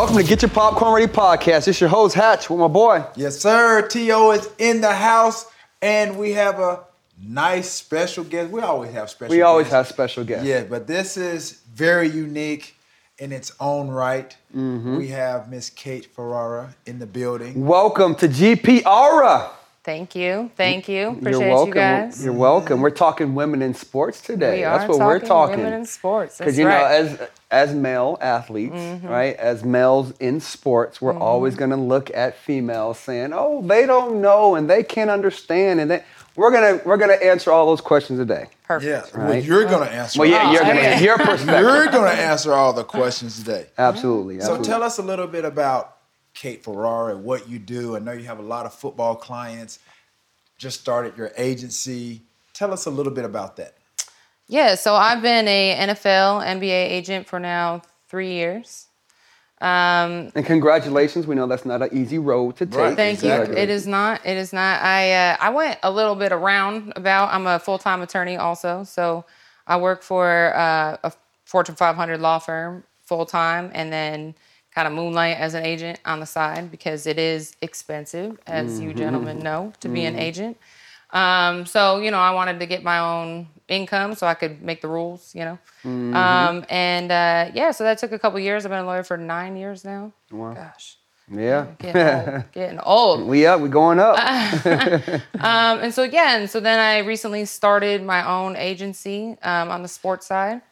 Welcome to Get Your Popcorn Ready podcast. It's your host Hatch with my boy. Yes, sir. T.O. is in the house, and we have a nice special guest. We always have special We always guests. have special guests. Yeah, but this is very unique in its own right. Mm-hmm. We have Miss Kate Ferrara in the building. Welcome to GP Aura. Thank you. Thank you. Appreciate You're welcome. you guys. You're welcome. We're talking women in sports today. we That's are what we're talking. Women in sports. Because you know, right. Mm-hmm. as as male athletes, right? As males in sports, we're always going to look at females saying, "Oh, they don't know and they can't understand," and they, we're gonna we're gonna answer all those questions today. Perfect. Yeah, well, you're going to answer. Well, yeah, all- you're gonna your perspective. you're going to answer all the questions today. absolutely. So tell us a little bit about Kate Ferrara, what you do. I know you have a lot of football clients. Just started your agency. Tell us a little bit about that. Yeah. So I've been a NFL, NBA agent for now three years. Um, And congratulations. We know that's not an easy road to take. Right. thank you. It is not. It is not. I uh, I went a little bit around about. I'm a full time attorney also. So I work for uh, a Fortune 500 law firm full time, and then kind of moonlight as an agent on the side because it is expensive, as you gentlemen know, to be an agent. Um, so you know, I wanted to get my own income so I could make the rules. You know, um, and uh, yeah, so that took a couple years. I've been a lawyer for nine years now. Wow. Gosh, Yeah. getting old. getting old. we up. We going up. Um, and so yeah, and so then I recently started my own agency um, on the sports side,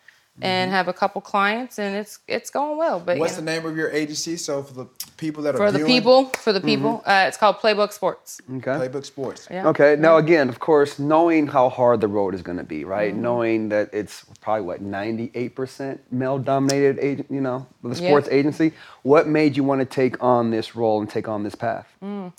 and have a couple clients, and it's it's going well. But What's you the name of your agency? So for the people that are for the viewing, people, for the people, uh, it's called Playbook Sports. okay. Playbook Sports. Yeah. Okay. Now, again, of course, knowing how hard the road is going to be, right? Mm-hmm. Knowing that it's probably what ninety-eight percent male-dominated agent, you know, the Yeah. sports agency. What made you want to take on this role and take on this path? Mm.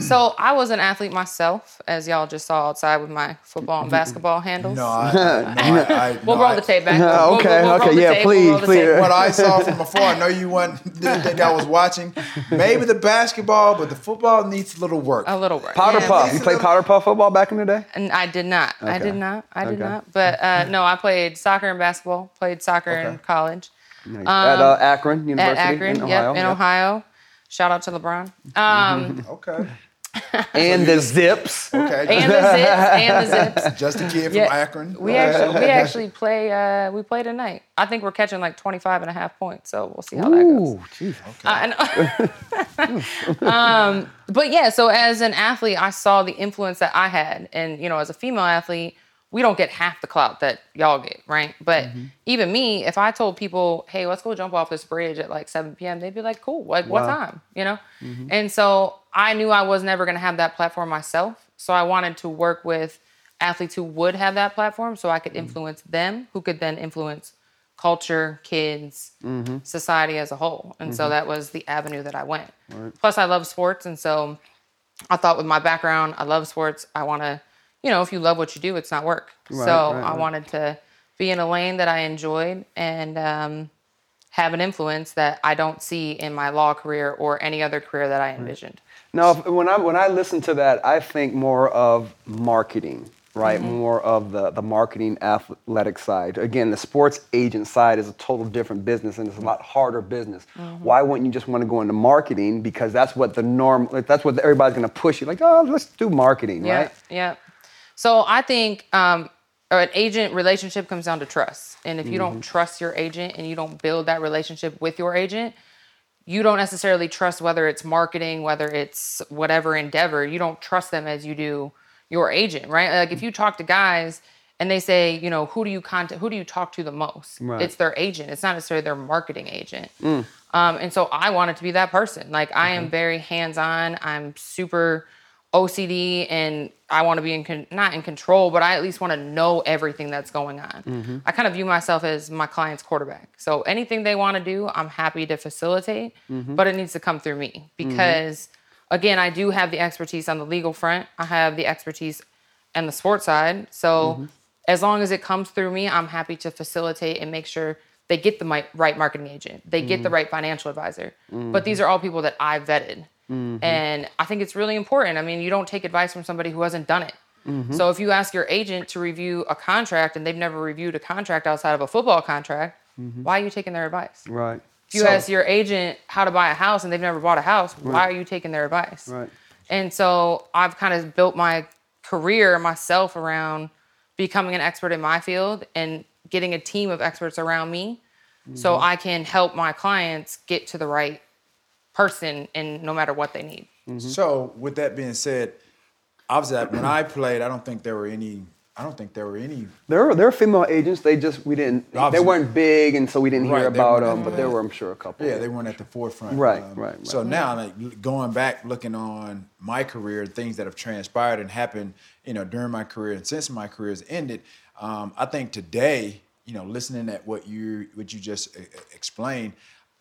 So I was an athlete myself, as y'all just saw outside with my football and basketball handles. No, I, no, I, I we'll roll I- the tape back. Uh, We'll- okay, we'll- we'll okay, yeah, tape, we'll please, please. What I saw from afar, I know you want didn't think I was watching. Maybe the basketball, but the football needs a little work. A little work. Powder Yeah. puff. You played little- powder puff football back in the day? And I did not. I did not. I did Okay. not. But uh, no, I played soccer and basketball. Played soccer in college Nice. at uh, Akron University Um, at Akron. in Ohio. Yep, in Ohio. Shout out to LeBron. Um, Okay, And the Zips. okay. and the zips. And the zips. just a kid from Yeah. Akron. We actually we actually play uh, we play tonight. I think we're catching like 25 and a half points, so we'll see how that goes. Ooh, jeez. I know. um, but yeah, so as an athlete, I saw the influence that I had, and you know, as a female athlete, we don't get half the clout that y'all get, right? But Mm-hmm. even me, if I told people, "Hey, let's go jump off this bridge at like 7 p.m.," they'd be like, "Cool, like what Wow. time?" You know. Mm-hmm. And so I knew I was never gonna have that platform myself, so I wanted to work with athletes who would have that platform, so I could Mm-hmm. influence them, who could then influence culture, kids, Mm-hmm. society as a whole. And so that was the avenue that I went. Plus, I love sports. And so I thought with my background, I love sports. I want to, you know, if you love what you do, it's not work. so right, I right. wanted to be in a lane that I enjoyed and um, have an influence that I don't see in my law career or any other career that I envisioned. Now, if- when I when I listen to that, I think more of marketing, right? Mm-hmm. More of the the marketing athletic side. Again, the sports agent side is a total different business, and it's a lot harder business. Mm-hmm. Why wouldn't you just want to go into marketing? Because that's what the norm. That's what everybody's going to push you. Like, oh, let's do marketing, Yeah, right? yeah. So I think um, an agent relationship comes down to trust, and if you Mm-hmm. don't trust your agent and you don't build that relationship with your agent, you don't necessarily trust whether it's marketing, whether it's whatever endeavor. You don't trust them as you do your agent, right? Like if you talk to guys and they say, you know, who do you contact, who do you talk to the most? Right. Mm. It's their agent. It's not necessarily their marketing agent. Um, and so I wanted to be that person. Like I Mm-hmm. am very hands on. I'm super OCD and I want to be in con- not in control, but I at least want to know everything that's going on. Mm-hmm. I kind of view myself as my client's quarterback. So anything they want to do, I'm happy to facilitate, Mm-hmm. but it needs to come through me because again, I do have the expertise on the legal front. I have the expertise and the sports side. So Mm-hmm. as long as it comes through me, I'm happy to facilitate and make sure they get the right marketing agent, they get Mm-hmm. the right financial advisor. But these are all people that I vetted. Mm-hmm. And I think it's really important. I mean, you don't take advice from somebody who hasn't done it. Mm-hmm. So if you ask your agent to review a contract and they've never reviewed a contract outside of a football contract, Mm-hmm. why are you taking their advice? Right. If you So- ask your agent how to buy a house and they've never bought a house, why are you taking their advice? Right. And so I've kind of built my career myself around becoming an expert in my field and getting a team of experts around me so I can help my clients get to the right person and no matter what they need. So, with that being said, obviously, when I played, I don't think there were any. I don't think there were any. There were there were female agents. They just we didn't. They weren't big, and so we didn't Right, hear they about them. But there were, I'm sure, a couple. Yeah, they weren't at the forefront. Um, Right, right, right. So now, like going back, looking on my career, things that have transpired and happened, you know, during my career and since my career has ended, um, I think today, you know, listening at what you what you just uh, explained,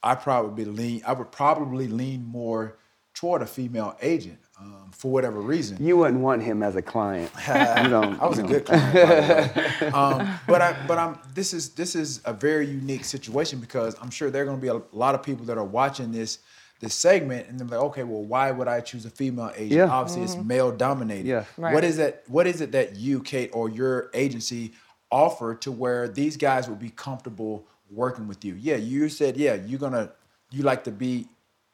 I probably lean. I would probably lean more toward a female agent um, for whatever reason. You wouldn't want him as a client. you don't. I was a you good client, by the way. Um, but I, but I'm. This is this is a very unique situation because I'm sure there are going to be a lot of people that are watching this this segment and they're like, okay, well, why would I choose a female agent? Yeah. Obviously, it's male dominated. Yeah. Right. What is it? What is it that you, Kate, or your agency offer to where these guys will be comfortable working with you? Yeah, you said, yeah, you're gonna you like to be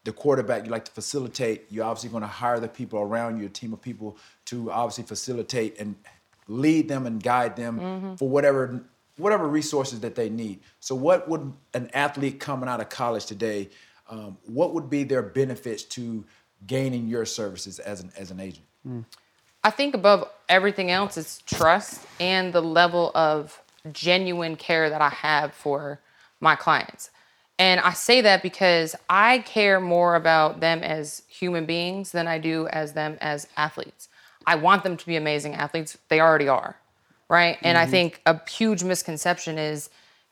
the quarterback, you like to facilitate. You're obviously going to hire the people around you, a team of people to obviously facilitate and lead them and guide them for whatever whatever resources that they need. So, what would an athlete coming out of college today? Um, what would be their benefits to gaining your services as an as an agent? I think above everything else is trust and the level of genuine care that I have for my clients. And I say that because I care more about them as human beings than I do as them as athletes. I want them to be amazing athletes. They already are, right? And I mm-hmm. think a huge misconception is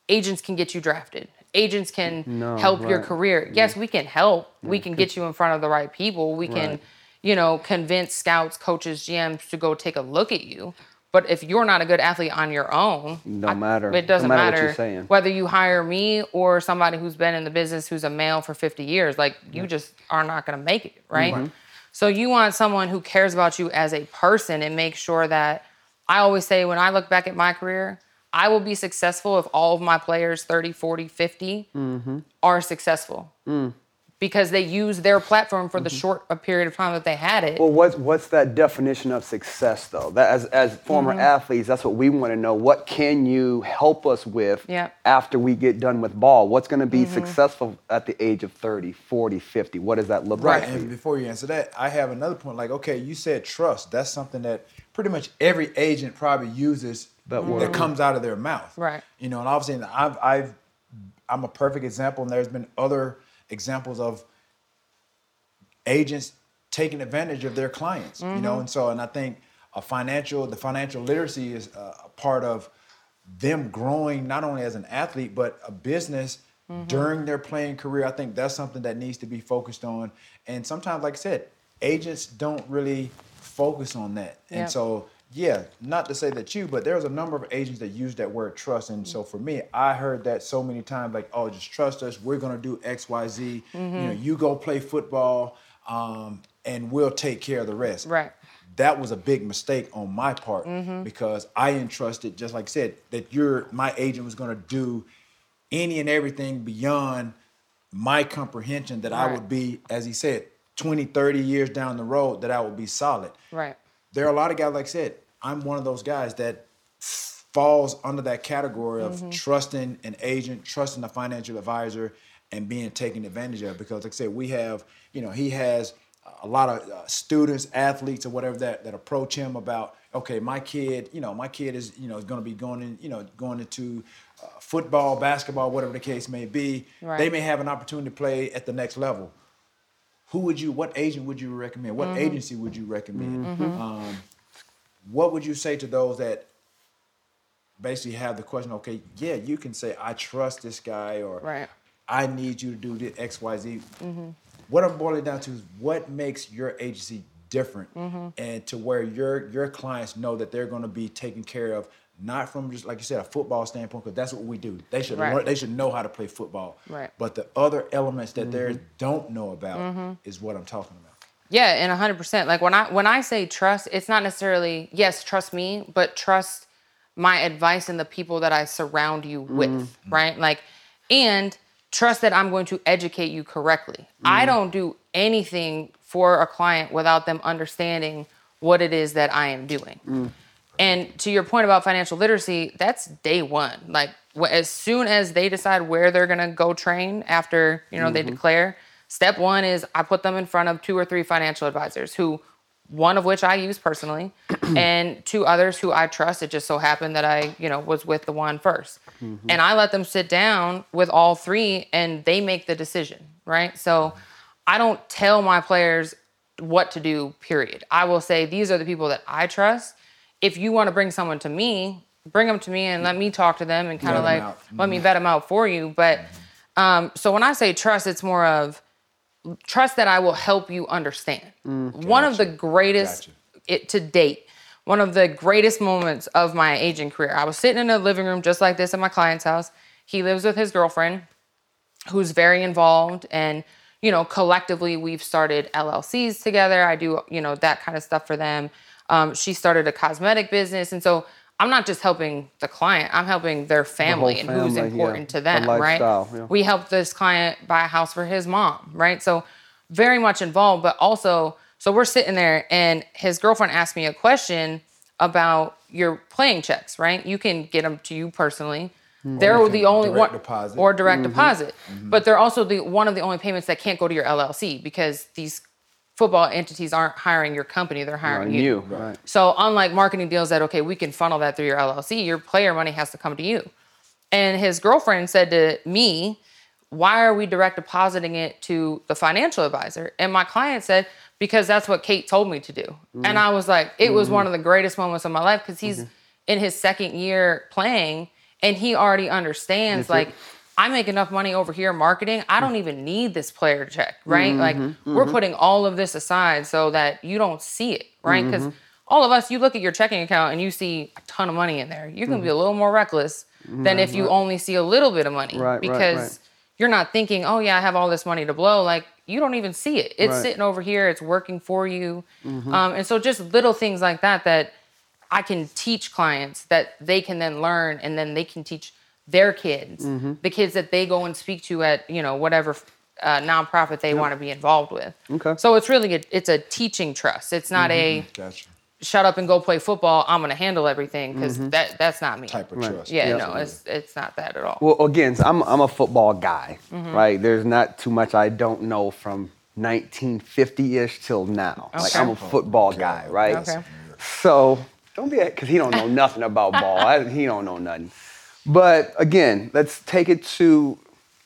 agents can get you drafted. Agents can help your right. career. Yes, we can help. We can get you in front of the right people. We can you know, convince scouts, coaches, GMs to go take a look at you. But if you're not a good athlete on your own, Don't matter. It doesn't No matter what matter, you're saying. whether you hire me or somebody who's been in the business who's a male for 50 years. Like you just are not going to make it, right? Mm-hmm. So you want someone who cares about you as a person and make sure that I always say when I look back at my career, I will be successful if all of my players 30, 40, 50 Mm-hmm. are successful. Mm. Because they use their platform for the Mm-hmm. short a period of time that they had it. Well, what's what's that definition of success though? That as as former Mm-hmm. athletes, that's what we want to know. What can you help us with Yeah. Mm-hmm. after we get done with ball? What's going to be successful at the age of 30, 40, 50? What does that look Right. like? for And before you answer that, I have another point. Like, okay, you said trust. That's something that pretty much every agent probably uses That that comes out of their mouth. Right. You know, and obviously, I've, I've, I'm a perfect example, and there's been other examples of agents taking advantage of their clients. You know, mm-hmm. and so, and I think a financial, the financial literacy is a, a part of them growing not only as an athlete but a business mm-hmm. during their playing career. I think that's something that needs to be focused on. And sometimes, like I said, agents don't really focus on that. Yeah. And so, yeah, not to say that you, but there's a number of agents that use that word trust. And so for me, I heard that so many times, like, oh, just trust us. We're gonna do X, Y, Z. You know, you go play football, um, and we'll take care of the rest Right. that was a big mistake on my part because I entrusted, just like I said, that your my agent was going to do any and everything beyond my comprehension that I would be, as he said, 20, 30 years down the road, that I would be solid. Right. There are a lot of guys, like I said, I'm one of those guys that falls under that category of trusting an agent, trusting a financial advisor, and being taken advantage of. Because, like I said, we have, you know, he has a lot of uh, students, athletes, or whatever that that approach him about, okay, my kid, you know, my kid is, you know, is going to be going in, you know, going into uh, football, basketball, whatever the case may be. Right. They may have an opportunity to play at the next level who would you what agent would you recommend what agency would you recommend um, what would you say to those that basically have the question okay yeah you can say i trust this guy or Right. i need you to do this xyz mm-hmm. what i'm boiling down to is what makes your agency different mm-hmm. and to where your your clients know that they're going to be taken care of not from just like you said a football standpoint because that's what we do they should Right. learn, they should know how to play football Right. but the other elements that they mm-hmm. don't know about is what I'm talking about. Yeah, and hundred percent. Like when I when I say trust, it's not necessarily yes, trust me, but trust my advice and the people that I surround you mm-hmm. with, right? Like, and trust that I'm going to educate you correctly. I mm. don't do anything for a client without them understanding what it is that I am doing. Mm. And to your point about financial literacy, that's day one. Like as soon as they decide where they're gonna go train after you know they mm-hmm. declare, step one is I put them in front of two or three financial advisors who, one of which I use personally, and two others who I trust. It just so happened that I you know was with the one 1st and I let them sit down with all three, and they make the decision. Right, so I don't tell my players what to do, period. I will say these are the people that I trust. If you want to bring someone to me, bring them to me and let me talk to them and kind of like out. let me vet them out for you. But um, so when I say trust, it's more of trust that I will help you understand. One of the greatest Gotcha. it to date, one of the greatest moments of my agent career. I was sitting in a living room just like this at my client's house. He lives with his girlfriend who's very involved and you know collectively we've started llcs together i do you know that kind of stuff for them um, she started a cosmetic business and so i'm not just helping the client i'm helping their family and who's family, yeah. important to The them right yeah. we helped this client buy a house for his mom right so very much involved but also so we're sitting there and his girlfriend asked me a question about your playing checks right you can get them to you personally mm-hmm. they're you the only direct one deposit. or direct mm-hmm. deposit. Mm-hmm. But they're also the one of the only payments that can't go to your LLC because these football entities aren't hiring your company; they're hiring you. you, right? So unlike marketing deals that okay, we can funnel that through your LLC, your player money has to come to you. And his girlfriend said to me, "Why are we direct depositing it to the financial advisor?" And my client said, "Because that's what Kate told me to do." Mm-hmm. And I was like, it was one of the greatest moments of my life because he's in his second year playing and he already understands That's it. like I make enough money over here marketing. I don't even need this player check, right? Like Mm-hmm, we're putting all of this aside so that you don't see it, right? Because Mm-hmm. all of us, you look at your checking account and you see a ton of money in there. You're gonna be Mm-hmm. a little more reckless than if you only see a little bit of money, Right, right, because right. you're not thinking, oh yeah, I have all this money to blow. Like you don't even see it. It's Right. Mm-hmm. sitting over here. It's working for you, um, and so just little things like that that I can teach clients that they can then learn and then they can teach their kids, Mm-hmm. the kids that they go and speak to at, you know, whatever uh, nonprofit they want to be involved with. Okay. So it's really a, it's a teaching trust. It's not a Gotcha. shut up and go play football. I'm going to handle everything because that that's not me. Type of Right. trust. yeah, Yeah. no, it's it's not that at all. Well, again, so I'm I'm a football guy, Mm-hmm. right? There's not too much I don't know from 1950ish till now. Like I'm a football guy, right? Okay. So don't be because he don't know nothing about ball. I, he don't know nothing. But again, let's take it to,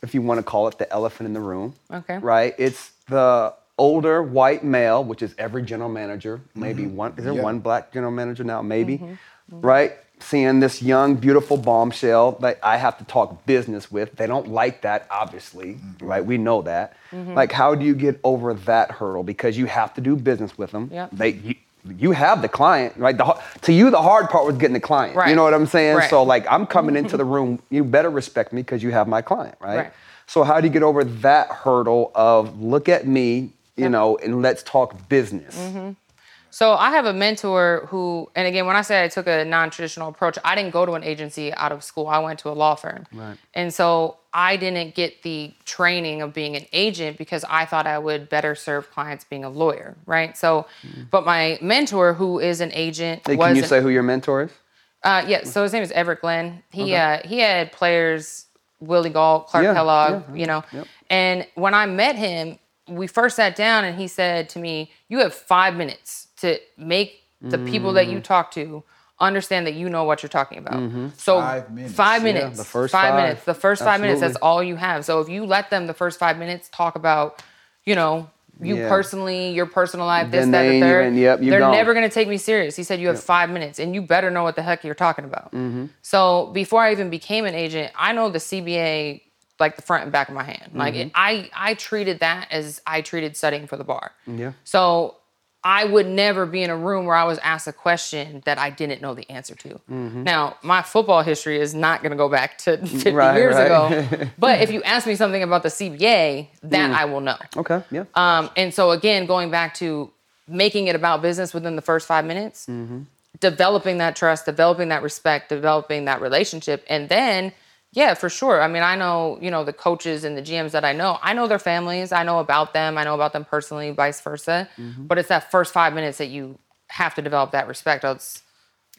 if you want to call it the elephant in the room. Okay. Right. It's the older white male, which is every general manager. Maybe one. Is there Yeah. one black general manager now? Maybe. Mm-hmm. Right. Seeing this young, beautiful bombshell that I have to talk business with. They don't like that, obviously. Right. We know that. Mm-hmm. Like, how do you get over that hurdle? Because you have to do business with them. Yep. They. You, you have the client, right? The, to you, the hard part was getting the client. Right. You know what I'm saying? Right. So, like, I'm coming into the room. You better respect me because you have my client, right? Right. So, how do you get over that hurdle of look at me, you know, and let's talk business? Mm-hmm. So I have a mentor who, and again, when I say I took a non-traditional approach, I didn't go to an agency out of school. I went to a law firm, Right. and so I didn't get the training of being an agent because I thought I would better serve clients being a lawyer, right? So, but my mentor, who is an agent, Hey, can you an- say who your mentor is? uh, yeah, so his name is Everett Glenn. He uh, he had players Willie Gault, Clark Yeah, Kellogg, yeah, you know. yep. And when I met him, we first sat down and he said to me, "You have five minutes to make the people that Mm. you talk to understand that you know what you're talking about." So Five minutes. five Yeah, the first five, five. minutes, the first five minutes. That's all you have. So if you let them the first five minutes talk about, you know. You Yeah. personally, your personal life, this, Then that, they the ain't third. even- yep, you they're gone. never going to take me serious. He said, You have five minutes and you better know what the heck you're talking about. Mm-hmm. So before I even became an agent, I know the CBA like the front and back of my hand. Like Mm-hmm. it, I, I treated that as I treated studying for the bar. Yeah. So I would never be in a room where I was asked a question that I didn't know the answer to. Mm-hmm. Now, my football history is not going to go back to 50 Right, years right. ago. but if you ask me something about the CBA, that Mm. I will know. Okay. Yeah. Um, and so again, going back to making it about business within the first five minutes, Mm-hmm. developing that trust, developing that respect, developing that relationship, and then Yeah, for sure. I mean, I know, you know, the coaches and the GMs that I know, I know their families, I know about them, I know about them personally, vice versa. Mm-hmm. But it's that first five minutes that you have to develop that respect. Else,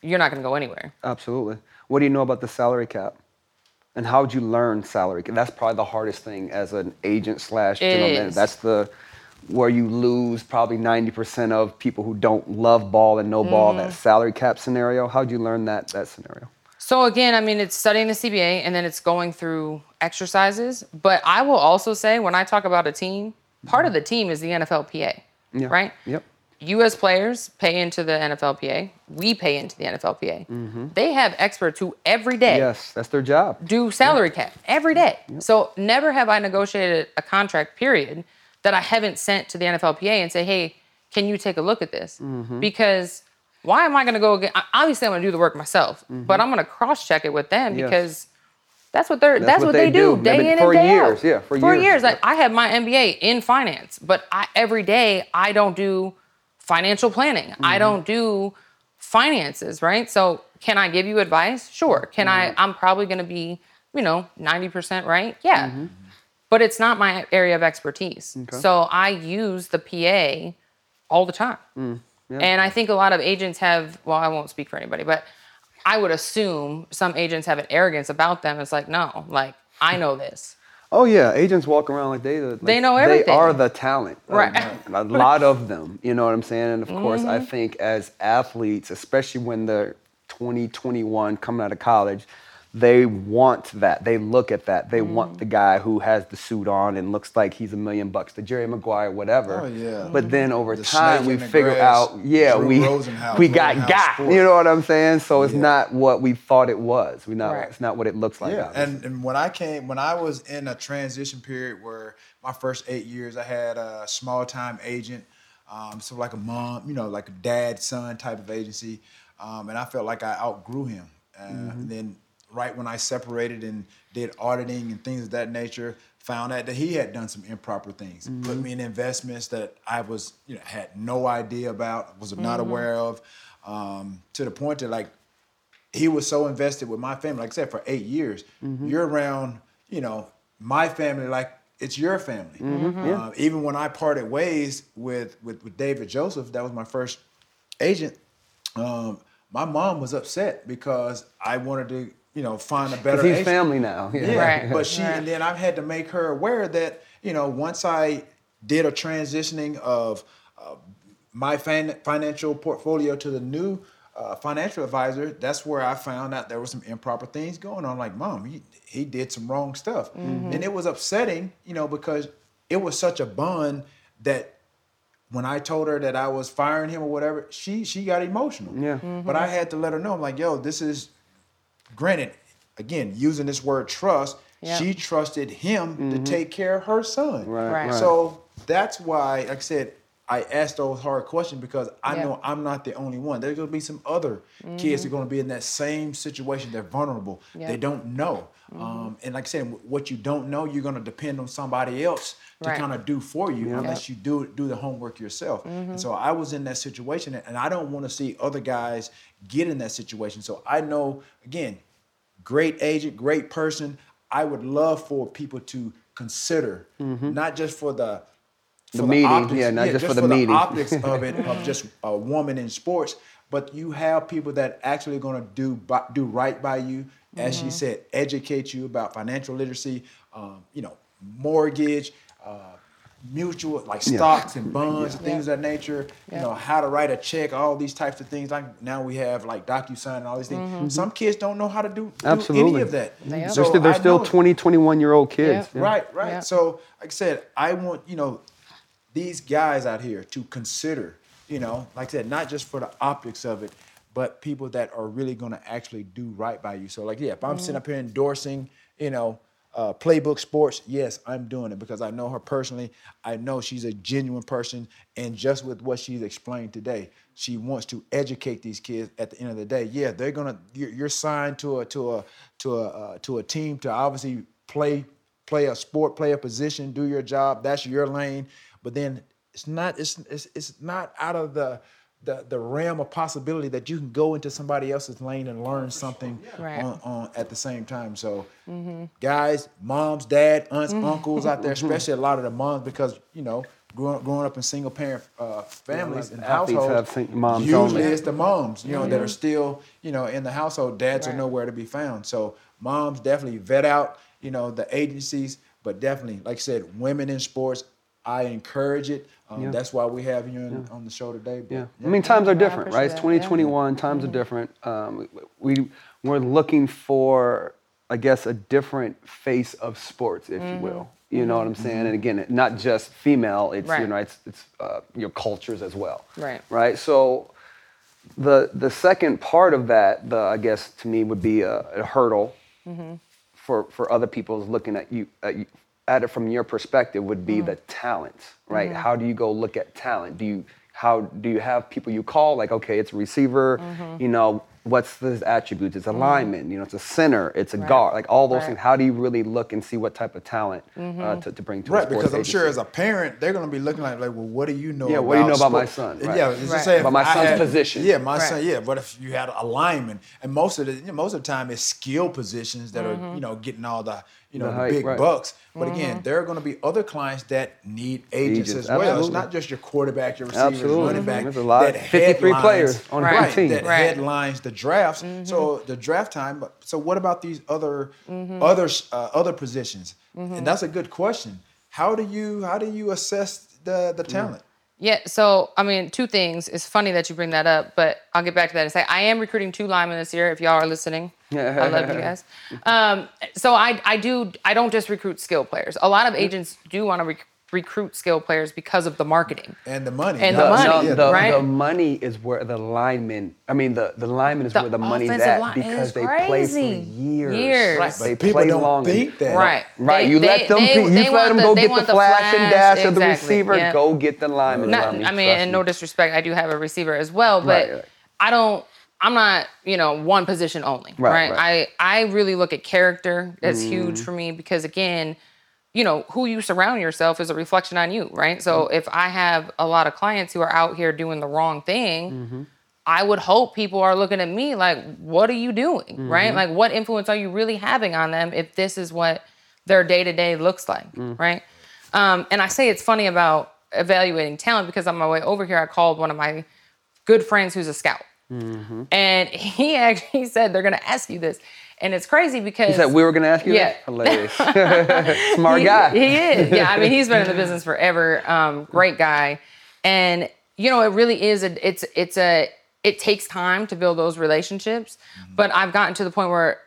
you're not going to go anywhere. Absolutely. What do you know about the salary cap? And how would you learn salary? cap? That's probably the hardest thing as an agent slash It general manager. is. That's the where you lose probably 90% of people who don't love ball and know ball, Mm-hmm. that salary cap scenario. How'd you learn that that scenario? So again, I mean, it's studying the CBA and then it's going through exercises. But I will also say, when I talk about a team, part of the team is the NFLPA, Yeah. right? Yep. You as players pay into the NFLPA. We pay into the NFLPA. They have experts who every day Yes, that's their job. do salary cap every day. So never have I negotiated a contract period that I haven't sent to the NFLPA and say, hey, can you take a look at this? Mm-hmm. Because why am I going to go again? Obviously, I'm going to do the work myself, but I'm going to cross check it with them Mm-hmm. Yes. because that's what they're that's, what what, they do, do. day in and day years, out. yeah, for for years. years. Like I have my MBA in finance, but I, every day I don't do financial planning. Mm-hmm. I don't do finances, right? So can I give you advice? Sure. Can I? Mm-hmm. I'm probably going to be, you know, 90% right. Yeah. Mm-hmm. But it's not my area of expertise. Okay. So I use the PA all the time. Mm, And I think a lot of agents have, well, I won't speak for anybody, but I would assume some agents have an arrogance about them. It's like, no, like I know this. Oh yeah, agents walk around like they like, They know everything. They are the talent. Right. Mm-hmm. A lot of them. You know what I'm saying? And of course, I think as athletes, especially when they're 20, 21, coming out of college, they want that. They look at that. They Mm-hmm. want the guy who has the suit on and looks like he's a million bucks, the Jerry Maguire, whatever. Oh, yeah. But then over The time, we the figure grass, out, yeah, Drew we Rosenhaus, we got Rosenhaus got. Sport. You know what I'm saying? So it's Yeah. not what we thought it was. We not. Right. It's not what it looks like. Yeah, and, and when I came, when I was in a transition period where my first eight years, I had a small time agent, um, so like a mom, you know, like a dad son type of agency, um, and I felt like I outgrew him. Uh, and then right when I separated and did auditing and things of that nature, found out that he had done some improper things, put me in investments that I was, you know, had no idea about, was not aware of, um, to the point that like he was so invested with my family. Like I said, for eight years, you're around, you know, my family like it's your family. Uh, even when I parted ways with, with with David Joseph, that was my first agent. Um, my mom was upset because I wanted to, you know, find a better. Because he's agent. family now. Yeah. Yeah, Right. but she Right. and then I've had to make her aware that you know once I did a transitioning of uh, my fin- financial portfolio to the new uh, financial advisor, that's where I found out there were some improper things going on. Like, mom, he, he did some wrong stuff, and it was upsetting, you know, because it was such a bond that when I told her that I was firing him or whatever, she she got emotional. Yeah. But I had to let her know, I'm like, yo, this is granted, again, using this word trust, Yeah. she trusted him to take care of her son. Mm-hmm. Right, Right. right. So that's why, like I said, I ask those hard questions because I Yeah. know I'm not the only one. There's gonna be some other kids that are gonna be in that same situation. They're vulnerable. Yeah. They don't know. Mm-hmm. Um, and like I said, what you don't know, you're gonna depend on somebody else to Right. kind of do for you, unless you do do the homework yourself. And mm-hmm. so I was in that situation, and I don't want to see other guys get in that situation. So I know, again, great agent, great person. I would love for people to consider, mm-hmm. not just for the The for meeting, yeah, not just for the meeting. optics of it of just a woman in sports, but you have people that actually going to do do right by you. As Mm-hmm. she said, educate you about financial literacy, um, you know, mortgage, uh, mutual like stocks and bonds and things of that nature. Yeah. You know, how to write a check, all these types of things. Like now we have like DocuSign and all these things. Mm-hmm. Some kids don't know how to do, do any of that. Yeah. So They're still, they're still 20, 21 year old kids. Yeah. Yeah. Right, right. Yeah. So, like I said, I want you know these guys out here to consider, you know, like I said, not just for the optics of it, but people that are really going to actually do right by you. So, like, yeah, if I'm sitting up here endorsing, you know, uh, Playbook Sports, yes, I'm doing it because I know her personally. I know she's a genuine person, and just with what she's explained today, she wants to educate these kids. At the end of the day, yeah, they're gonna. You're, you're signed to a to a to a uh, to a team to obviously play play a sport, play a position, do your job. That's your lane. But then it's not it's it's, it's not out of the the the realm of possibility that you can go into somebody else's lane and learn something Right. on, on at the same time. So, guys, moms, dad, aunts, Mm-hmm. uncles out there, especially a lot of the moms, because you know. Growing, growing up in single parent uh, families and households, have sing- moms usually only. it's the moms, you know, that Mm-hmm. are still, you know, in the household. Dads are nowhere to be found. So moms definitely vet out, you know, the agencies, but definitely, like I said, women in sports. I encourage it. Um, That's why we have you in, on the show today. But, Yeah. I mean, times are different, right? It's that, yeah. 2021. Times are different. Um, we we're looking for, I guess, a different face of sports, if you will. You know what I'm saying? And again, not just female. It's you know, it's it's uh, your cultures as well. Right. Right. So the the second part of that, the I guess to me would be a, a hurdle for for other people is looking at you, at you at it from your perspective would be mm-hmm. the talent, right? Mm-hmm. How do you go look at talent? Do you how do you have people you call like okay, it's a receiver, mm-hmm. you know, what's his attributes? It's a lineman, you know, it's a center, it's a guard, like all those Right. things. How do you really look and see what type of talent uh, to, to bring to a Right, sports because I'm sure as a parent, they're going to be looking like, like, well, what do you know? Yeah, about what do you know about my son? Right. Yeah, it's Right. just say About my son's had- position. Yeah, my Right. son. Yeah, but if you had a lineman, and most of the you know, most of the time it's skill positions that Mm-hmm. are you know getting all the you know The the, big right. bucks. But Mm-hmm. again, there are going to be other clients that need agents, Agents, as well. It's not just your quarterback, your receivers, Absolutely. running back. There's a lot- that 53 players on a right, team. That Right. headlines the drafts. So the draft time. So what about these other Mm-hmm. other uh, other positions? And that's a good question. How do you how do you assess the the talent? Yeah, so I mean, two things. It's funny that you bring that up, but I'll get back to that and say I am recruiting two linemen this year. If y'all are listening, I love you guys. Um, so I I do I don't just recruit skill players. A lot of agents do want to rec- recruit skill players because of the marketing. And the money. And The, the money, no, yeah, the, right? the money is where the lineman. I mean, the, the lineman is The where the money's offensive at because is they play for years. Years. Right, but they people play don't long. think that. Right. Right. They- you they- let them. they- you they let them go they get the the flash and flash, dash of the receiver. yeah. Go get the lineman. Not, Lummy, I mean, trust and me. no disrespect, I do have a receiver as well, but Right, right. I don't. I'm not, you know, one position only, Right, right? right. I I really look at character. That's huge mm. for me because again, you know, who you surround yourself is a reflection on you, right? So mm-hmm. if I have a lot of clients who are out here doing the wrong thing, mm-hmm. I would hope people are looking at me like, what are you doing, right? Mm-hmm. Like, what influence are you really having on them if this is what their day to day looks like, mm. right? Um, and I say it's funny about evaluating talent because on my way over here, I called one of my good friends who's a scout. And he actually said, they're going to ask you this. And it's crazy because. He said we were going to ask you. Yeah. that? Hilarious. Smart he, guy. He is. Yeah. I mean, he's been in the business forever. Um, great guy. And, you know, it really is a, it's, it's a, it takes time to build those relationships. But I've gotten to the point where,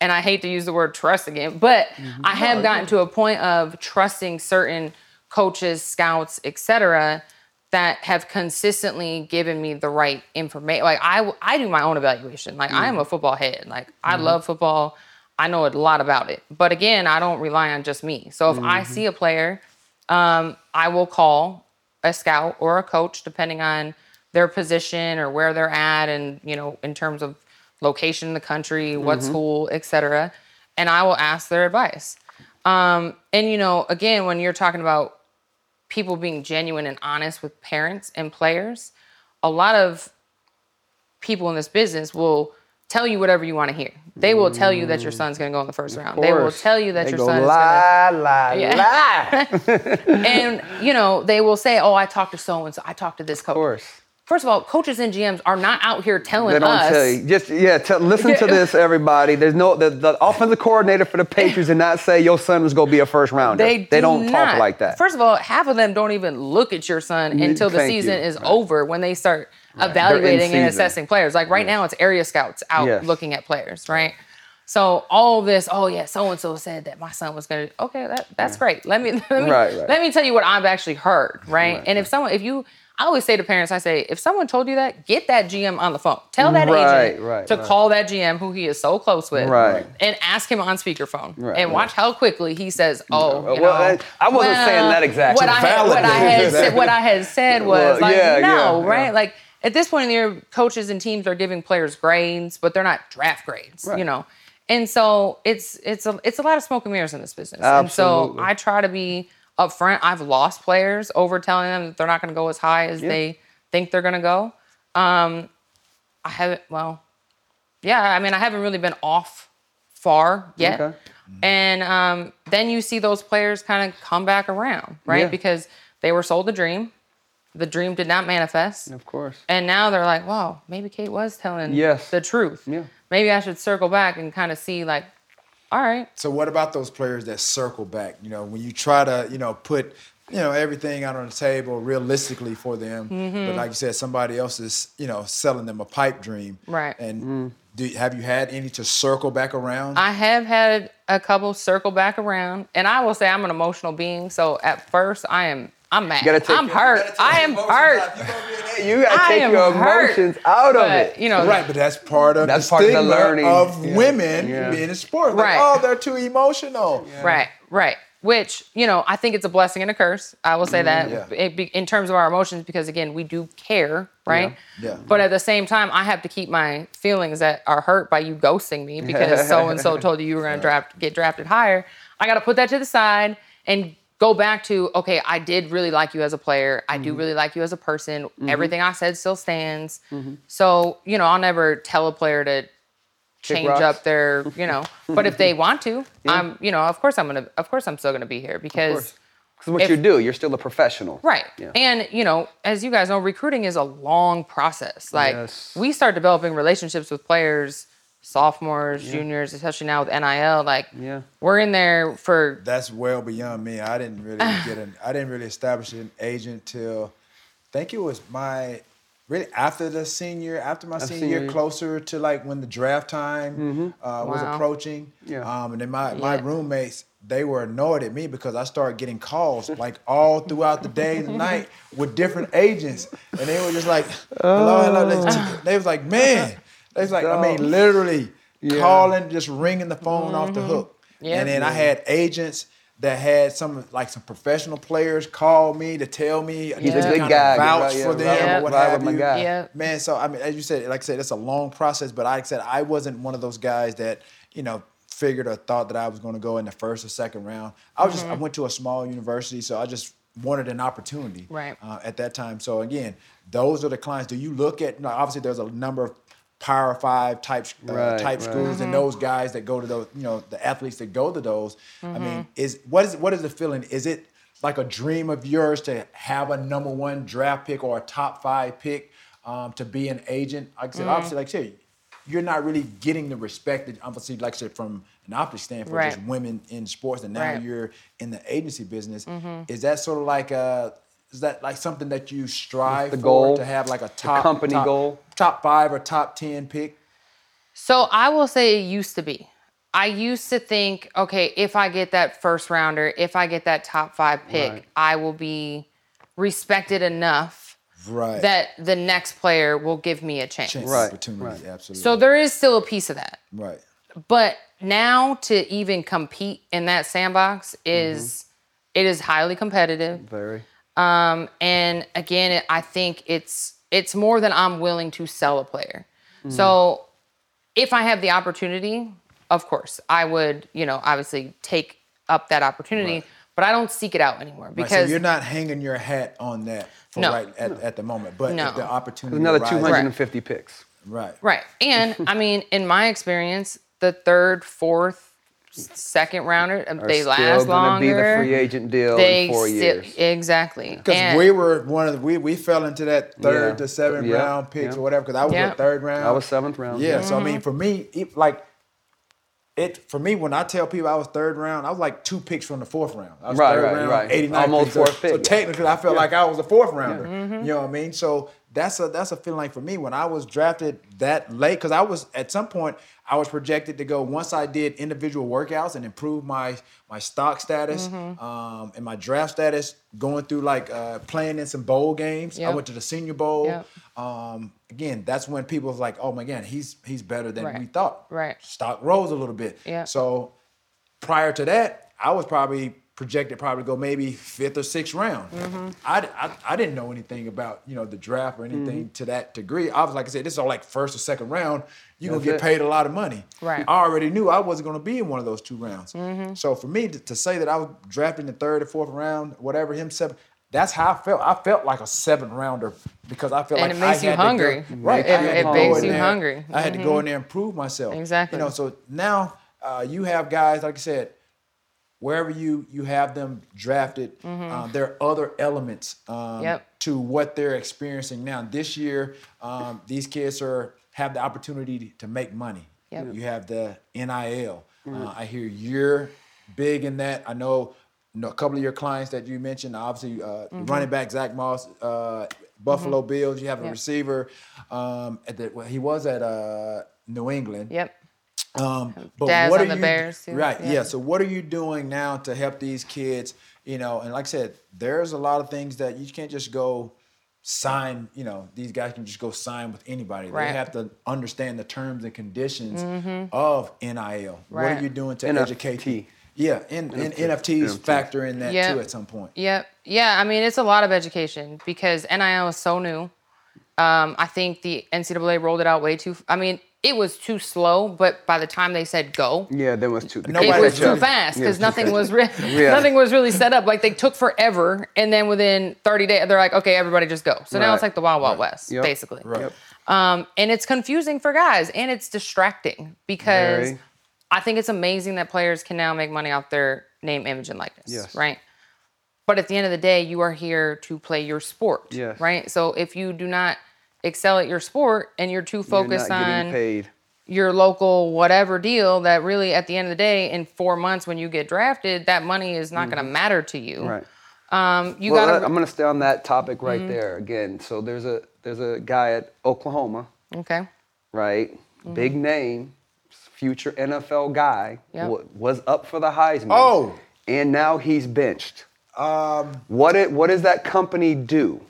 and I hate to use the word trust again, but I have gotten to a point of trusting certain coaches, scouts, etc., that have consistently given me the right information. Like I, I do my own evaluation. Like I am a football head. Like I love football. I know a lot about it. But again, I don't rely on just me. So if I see a player, um, I will call a scout or a coach, depending on their position or where they're at, and you know, in terms of location in the country, what school, etc. And I will ask their advice. Um, and you know, again, when you're talking about people being genuine and honest with parents and players, a lot of people in this business will tell you whatever you want to hear. They will tell you that your son's going to go in the first round. They will tell you that They your go son is going to lie, lie, Yeah. lie. and you know they will say, "Oh, I talked to so and so. I talked to this coach." First of all, coaches and GMs are not out here telling They don't us. tell you. Just yeah, tell, listen to this, everybody. There's no the, the offensive coordinator for the Patriots did not say your son was gonna be a first rounder. They, do they don't not. talk like that. First of all, half of them don't even look at your son mm, until the thank season you. is Right. over when they start evaluating and assessing players. Like right now, it's area scouts out Yes. looking at players, right? So all this, oh yeah, so and so said that my son was gonna. Okay, that that's great. Let me let me Right, right. let me tell you what I've actually heard, right? and if someone, if you, I always say to parents, I say, if someone told you that, get that GM on the phone. Tell that Right, agent right, to right. call that GM who he is so close with, Right. and ask him on speakerphone, Right, and watch how quickly he says, uh, "Oh, you Well, know, I- I wasn't saying that exactly. What I had, what I had said, what I had said was Well, like, yeah, no, yeah, right? yeah. Like at this point in the year, coaches and teams are giving players grades, but they're not draft grades, you know. And so it's it's a it's a lot of smoke and mirrors in this business. And so I try to be upfront. I've lost players over telling them that they're not going to go as high as Yeah. they think they're going to go. Um, I haven't. Well, yeah. I mean, I haven't really been off far yet. Okay. And um, then you see those players kind of come back around, right? Yeah. Because they were sold a dream. The dream did not manifest. Of course. And now they're like, wow, maybe Kate was telling Yes. the truth. Yeah. Maybe I should circle back and kind of see, like, all right, So what about those players that circle back? You know, when you try to, you know, put, you know, everything out on the table realistically for them, Mm-hmm. but like you said, somebody else is, you know, selling them a pipe dream. Right. And do have you had any to circle back around? I have had a couple circle back around, and I will say I'm an emotional being. So at first, I am I'm mad. gotta take I'm hurt. I am hurt. You gotta I take am your hurt, emotions out of But it. you know, Right, but that's part of That's the part of the learning. of Yeah. women Yeah. being in sport. Like, Right. oh, they're too emotional. Right, right. Which you know, I think it's a blessing and a curse. I will say mm, that yeah. It be- in terms of our emotions, because again, we do care, right? Yeah. Yeah. But at the same time, I have to keep my feelings that are hurt by you ghosting me because so and so told you you were going to draft get drafted higher. I got to put that to the side and go back to okay, I did really like you as a player. I do mm-hmm. really like you as a person. Mm-hmm. Everything I said still stands. Mm-hmm. So you know, I'll never tell a player to change up their, you know. But if they want to, I'm, you know, of course I'm gonna, of course I'm still gonna be here because, Because what if- you do, you're still a professional. right. Yeah. And you know, as you guys know, recruiting is a long process. Like Yes. we start developing relationships with players, sophomores, juniors, especially now with NIL. Like Yeah. we're in there for That's well beyond me. I didn't really get an I didn't really establish an agent till I think it was my really after the senior after my senior, senior year year. closer to like when the draft time uh, was Wow. approaching. Yeah. Um, and then my, my roommates they were annoyed at me because I started getting calls like all throughout the day and the night with different agents, and they were just like, "Hello, hello." They, they was like, "Man," they was like, I mean, literally Yeah. calling, just ringing the phone off the hook. Yeah. And then I had agents that had some like some professional players call me to tell me He's a to good guy. vouch yeah, for them right, or what have you. Yeah. Man, so I mean, as you said, like I said, it's a long process. But like I said, I wasn't one of those guys that you know figured or thought that I was going to go in the first or second round. I was just I went to a small university, so I just wanted an opportunity Right. uh, at that time. So again, those are the clients. Do you look at? You know, obviously, there's a number of Power Five type uh, Right, type right. schools, and those guys that go to those, you know, the athletes that go to those. I Mm-hmm. mean, is what is what is the feeling? Is it like a dream of yours to have a number one draft pick or a top five pick um, to be an agent? Like I said, Mm-hmm. obviously, like I said, you're not really getting the respect that obviously, like I said, from an optic standpoint, Right. just women in sports, and now Right. you're in the agency business. Is that sort of like a is that like something that you strive the for goal, to have like a top company top- goal? Top five or top ten pick? So I will say it used to be. I used to think, okay, if I get that first rounder, if I get that top five pick, Right. I will be respected enough Right. that the next player will give me a chance. chance Right, opportunity, right. absolutely. So there is still a piece of that. right. But now to even compete in that sandbox is it is highly competitive. Very. Um, and again, it, I think it's it's more than I'm willing to sell a player. Mm. So if I have the opportunity, of course, I would, you know, obviously take up that opportunity, Right. but I don't seek it out anymore Right, because so you're not hanging your hat on that for No. right at, at the moment. But No. if the opportunity Another arises- 250 picks. Right. right. And I mean, in my experience, the third, fourth, second rounder, uh, Are they still last gonna be the free agent deal they in four still- years. exactly. Because we were one of the, we we fell into that third Yeah. to seventh Yeah. round picks Yeah. or whatever. Because I was Yeah. a third round. I was seventh round. Yeah. So I Mm-hmm. mean, for me, it, like it for me when I tell people I was third round, I was like two picks from the fourth round. I was Right, third right, round, right. 89 Almost picks. So- fourth pick, So yeah. technically, I felt Yeah. like I was a fourth rounder. Mm-hmm. You know what I mean? So that's a that's a feeling like for me when I was drafted that late because I was at some point I was projected to go once I did individual workouts and improve my my stock status Mm-hmm. um, and my draft status, going through like uh, playing in some bowl games. I went to the Senior Bowl. Yep. Um, again, that's when people was like, "Oh my God, he's he's better than Right. we thought." Right. Stock rose a little bit. Yeah. So prior to that, I was probably projected probably to go maybe fifth or sixth round. Mm-hmm. I, I, I didn't know anything about you know the draft or anything to that degree. I was like I said, this is all like first or second round. You're gonna get it. paid a lot of money. Right. I already knew I wasn't gonna be in one of those two rounds. Mm-hmm. So for me to, to say that I was drafted in the third or fourth round, whatever him seven. That's how I felt. I felt like a seven rounder because I felt And like it makes I you to go- hungry. right, It- it makes you there- hungry. Mm-hmm. I had to go in there and prove myself. Exactly. You know, so now uh, you have guys like I said, wherever you you have them drafted, uh, there are other elements um, Mm-hmm. Yep. to what they're experiencing now. This year, um, these kids are have the opportunity to make money. Yep. You have the NIL. Uh, I hear you're big in that. I know, you know, a couple of your clients that you mentioned. Obviously, uh, Mm-hmm. running back Zach Moss, uh, Buffalo Bills. You have a Yep. receiver. Um, at the, well, he was at uh, New England. Yep. Um, but Daz what on are the you, Bears, too. Right. Yeah. Yeah. So what are you doing now to help these kids? You know, and like I said, there's a lot of things that you can't just go sign. You know, these guys can just go sign with anybody. Right. They have to understand the terms and conditions of NIL. What are you doing to NFT. educate? Yeah, and, and NFT. NFTs factor in that Yeah. too at some point. Yep. Yeah. I mean, it's a lot of education because NIL is so new. Um, I think the NCAA rolled it out way too. I mean, it was too slow, but by the time they said go, Yeah, there was two. Nobody it was was too really- fast because too nothing fast. was re- Yeah. nothing was really set up. Like they took forever, and then within 30 days, they're like, okay, everybody just go. So now it's like the Wild Wild West, Yep. basically. Right. Yep. Um, and it's confusing for guys, and it's distracting because Very. I think it's amazing that players can now make money off their name, image, and likeness. Yes. Right. But at the end of the day, you are here to play your sport. Yes. Right. So if you do not excel at your sport and you're too You're focused on paid. your local whatever deal that really at the end of the day in four months when you get drafted that money is not going to matter to you Mm-hmm. Right. um you well, gotta I'm going to stay on that topic right Mm-hmm. there again. So there's a there's a guy at Oklahoma, okay right? Big name, future NFL guy, Mm-hmm. Yep. wa- was up for the Heisman. Oh. and now he's benched. Um, What it what does that company do?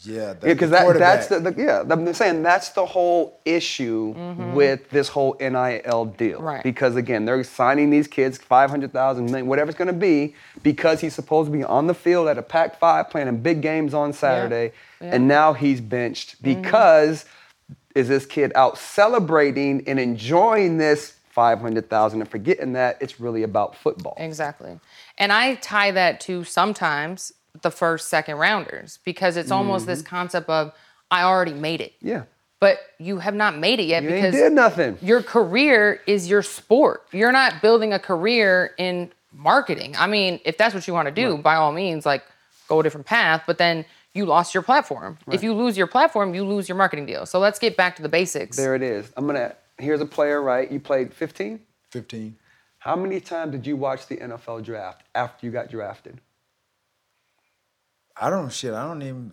Yeah, the Because that, that's the, the yeah. I'm saying that's the whole issue mm-hmm. with this whole NIL deal. Right. Because again, they're signing these kids five hundred thousand, whatever it's going to be, because he's supposed to be on the field at a Pac-5 playing in big games on Saturday, Yeah. and now he's benched mm-hmm. because is this kid out celebrating and enjoying this five hundred thousand and forgetting that it's really about football. exactly and i tie that to sometimes the first second rounders because it's almost this mm-hmm. concept of i already made it Yeah. but you have not made it yet because You ain't because did nothing. your career is your sport. You're not building a career in marketing. I mean, if that's what you want to do, by all means, like go a different path, but then you lost your platform. If you lose your platform, you lose your marketing deal. So let's get back to the basics. There it is. I'm gonna. Here's a player, right? You played 15. 15. How many times did you watch the NFL draft after you got drafted? I don't shit. I don't even.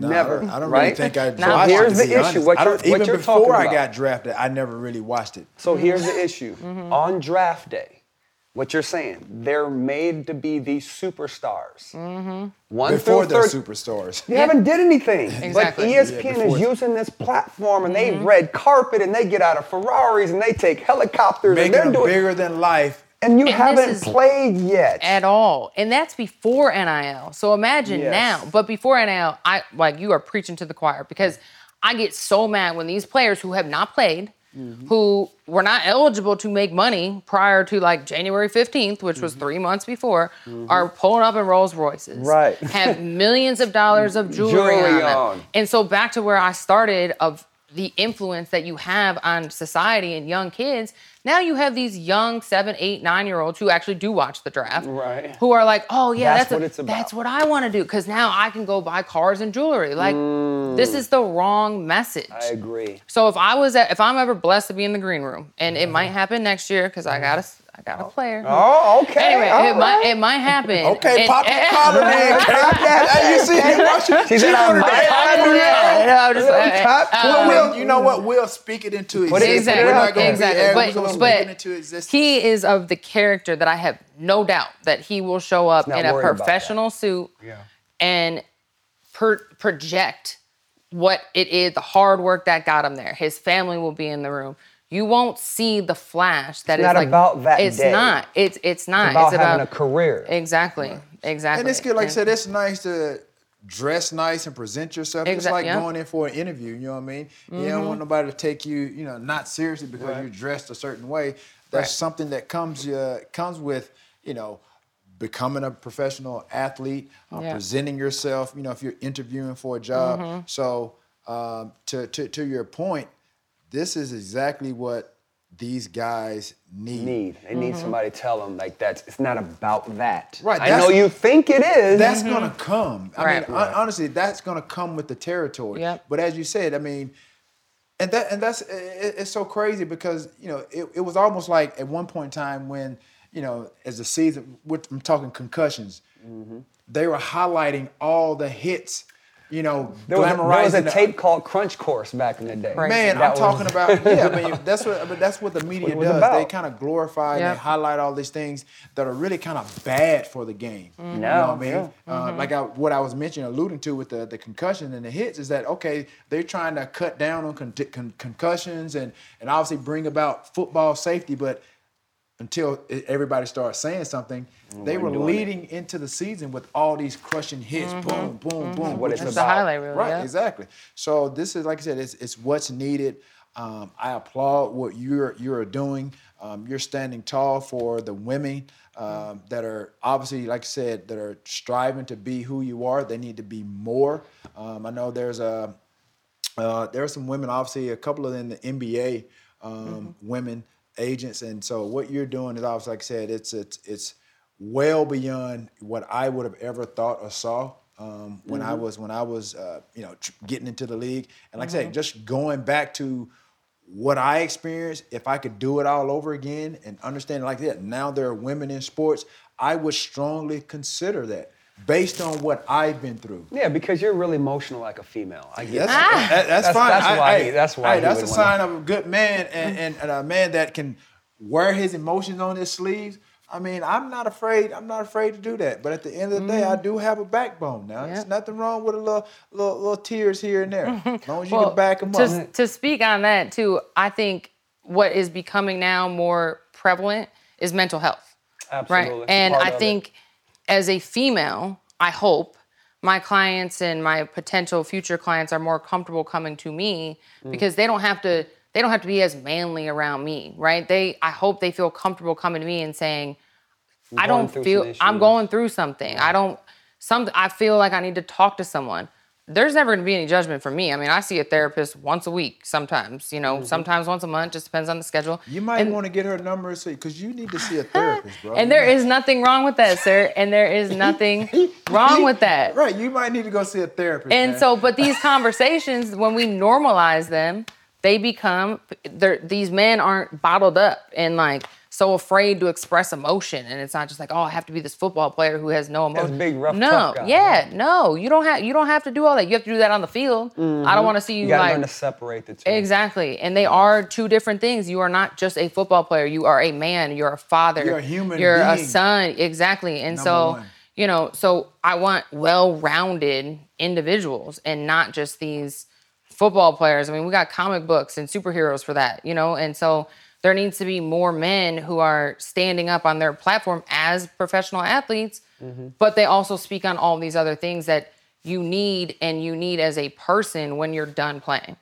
No, Never, I don't, I don't right? really think I. Now, watched here's it, the be issue. honest. What I you're- don't, what even you're before talking I got drafted, I never really watched it. So here's the issue. Mm-hmm. On draft day, what you're saying, they're made to be these superstars. Mm-hmm. One Before they're third- superstars. They haven't did anything. Exactly. But E Yeah, ESPN is using this platform and Mm-hmm. they red carpet and they get out of Ferraris and they take helicopters Making and they're them doing bigger than life. And you this haven't played yet. at all. And that's before NIL. So imagine Yes. now. But before NIL, I like you are preaching to the choir because I get so mad when these players who have not played, Mm-hmm. who were not eligible to make money prior to like January 15th, which was three months before, are pulling up in Rolls Royces. Mm-hmm. Right. Have millions of dollars of jewelry, Jewelry on, them. on. And so back to where I started of the influence that you have on society and young kids. Now you have these young seven, eight, nine year olds who actually do watch the draft. Right. Who are like, oh yeah, That's that's, what a- it's about. That's what I want to do because now I can go buy cars and jewelry. Like this is the wrong message. Mm. I agree. So if I was at, if I'm ever blessed to be in the green room, and it might happen next year because I got a, I got a player. Oh, okay. Anyway, all it might it might happen. Okay, And- pop that collar then. Kate. Hey, you see him watching? She said, I might I have don't to know. No, I'm just like, top uh, Well, Um, we'll, you know what? We'll speak it into existence. Exactly. We're not gonna exactly. be arrogant. But, speak but it into existence. he is of the character that I have no doubt that he will show up in a professional suit Yeah. and per- project what it is, the hard work that got him there. His family will be in the room. You won't see the flash that is not like about that It's day. not. It's it's not. about it's having about a career. Exactly. Exactly. And it's good, like I said, it's nice to dress nice and present yourself. It's like yeah. Mm-hmm. going in for an interview. You know what I mean? You don't want nobody to take you, you know, not seriously because you're dressed a certain way. That's Right. something that comes uh, comes with, you know, becoming a professional athlete, uh, Yeah. presenting yourself. You know, if you're interviewing for a job. Mm-hmm. So um, to, to to your point, this is exactly what these guys need. Need they need somebody to tell them like that's it's not about that. Right, I know you think it is. That's gonna come. I Right. mean, hon- honestly, that's gonna come with the territory. Yep. But as you said, I mean, and that and that's it, it's so crazy because you know it, it was almost like at one point in time when you know as the season we're- I'm talking concussions, Mm-hmm. they were highlighting all the hits. You know, there was, a, there was a glamorizing the- tape called Crunch Course back in the day. Right. Man, That I'm was- talking about yeah. I mean, that's what but that's what the media it was does. about. They kind of glorify and they highlight all these things that are really kind of bad for the game. You know what I mean? yeah. Uh, like I, what I was mentioning, alluding to with the, the concussion and the hits is that okay, they're trying to cut down on con- con- concussions and and obviously bring about football safety, but until everybody starts saying something, they were weren't it. leading into the season with all these crushing hits, boom, boom, boom. What which it's was- That's the highlight reel. Right, yeah. exactly. So this is like I said, it's, it's what's needed. Um, I applaud what you're you're doing. Um, you're standing tall for the women um, that are obviously, like I said, that are striving to be who you are. They need to be more. Um, I know there's a uh, there are some women, obviously, a couple of in the NBA um, women agents, and so what you're doing is obviously, like I said, it's it's it's well beyond what I would have ever thought or saw um, when I was when I was uh, you know tr- getting into the league, and like I said, just going back to what I experienced, if I could do it all over again and understand it like that, now there are women in sports, I would strongly consider that based on what I've been through. Yeah, because you're really emotional like a female. I get That's, that. that- that's, That's- fine. that's I- why- I- that's why he that's a sign of a good man and, and, and a man that can wear his emotions on his sleeves. I mean, I'm not afraid. I'm not afraid to do that. But at the end of the day, I do have a backbone. Now, there's nothing wrong with a little, little, little tears here and there, as long as you Well, can back them to, up. to speak on that too, I think what is becoming now more prevalent is mental health. Absolutely. Right. And I of it. think as a female, I hope my clients and my potential future clients are more comfortable coming to me Mm. because they don't have to they don't have to be as manly around me, right? They I hope they feel comfortable coming to me and saying, I don't feel I'm going through something. I don't some I feel like I need to talk to someone. There's never going to be any judgment from me. I mean, I see a therapist once a week sometimes, you know, mm-hmm. sometimes once a month, just depends on the schedule. You might And- want to get her number so because you need to see a therapist, bro. and there is nothing wrong with that, sir. And there is nothing wrong with that. right. You might need to go see a therapist. And man. so, but these conversations, when we normalize them, they become these men aren't bottled up and like so afraid to express emotion. And it's not just like, oh, I have to be this football player who has no emotion. big, rough, no, tough guy. yeah, no, you don't have you don't have to do all that. You have to do that on the field. I don't mm-hmm. want to see you, you gotta like learn to separate the two. Exactly. And they are two different things. You are not just a football player. You are a man. You're a father. You're a human You're a son. Exactly. And Number so, one. you know, so I want well-rounded individuals and not just these football players. I mean, we got comic books and superheroes for that, you know? And so there needs to be more men who are standing up on their platform as professional athletes, Mm-hmm. but they also speak on all these other things that you need and you need as a person when you're done playing.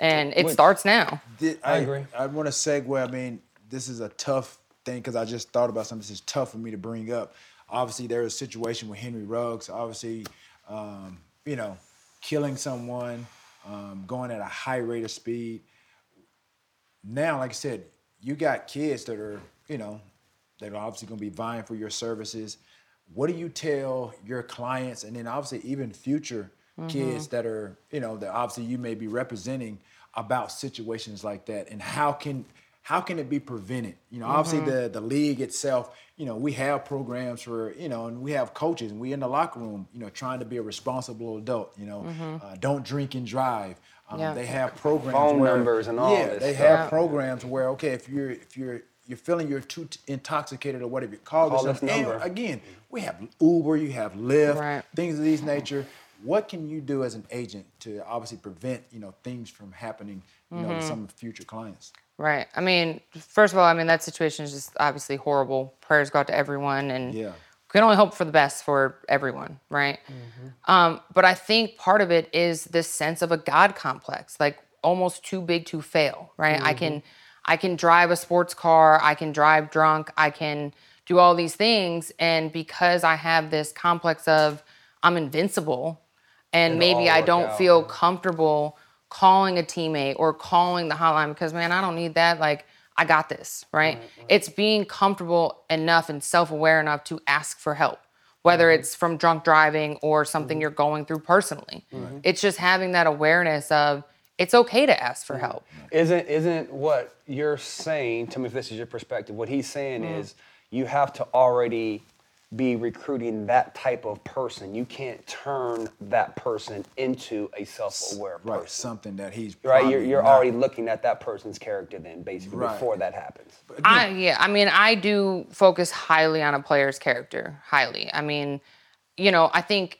And it starts now. Did- I agree. I want to segue. I mean, this is a tough thing because I just thought about something. This is tough for me to bring up. Obviously, there was a situation with Henry Ruggs. Obviously, um, you know, killing someone, um, going at a high rate of speed. Now, like I said, you got kids that are, you know, that are obviously going to be vying for your services. What do you tell your clients, and then obviously even future kids that are, you know, that obviously you may be representing about situations like that, and how can how can it be prevented? You know, obviously the the league itself, you know, we have programs for, you know, and we have coaches, and we in the locker room, you know, trying to be a responsible adult. You know, uh, don't drink and drive. Um, Yeah. They have programs, Phone where, numbers and all yeah, this they stuff. have Yeah. programs where okay, if you're if you're you're feeling you're too t- intoxicated or whatever, call, Call this this number. number. And again, we have Uber, you have Lyft, Right. things of these nature. What can you do as an agent to obviously prevent you know things from happening you know to mm-hmm. some future clients? Right. I mean, first of all, I mean that situation is just obviously horrible. Prayers go out to everyone, and Yeah. can only hope for the best for everyone, right? Mm-hmm. Um, but I think part of it is this sense of a God complex, like almost too big to fail, right? I can, mm-hmm. I can drive a sports car, I can drive drunk, I can do all these things. And because I have this complex of I'm invincible and It'll maybe I don't out, feel yeah. comfortable calling a teammate or calling the hotline because, man, I don't need that. Like, I got this, right? It's being comfortable enough and self aware enough to ask for help, whether Mm-hmm. it's from drunk driving or something you're going through personally. It's just having that awareness of it's okay to ask for help. Isn't isn't what you're saying? Tell me if this is your perspective. What he's saying Mm. is you have to already be recruiting that type of person. You can't turn that person into a self-aware person. Right, something that he's Right, you're, you're not. already looking at that person's character then, basically, Right. before that happens. I yeah, I mean, I do focus highly on a player's character, highly. I mean, you know, I think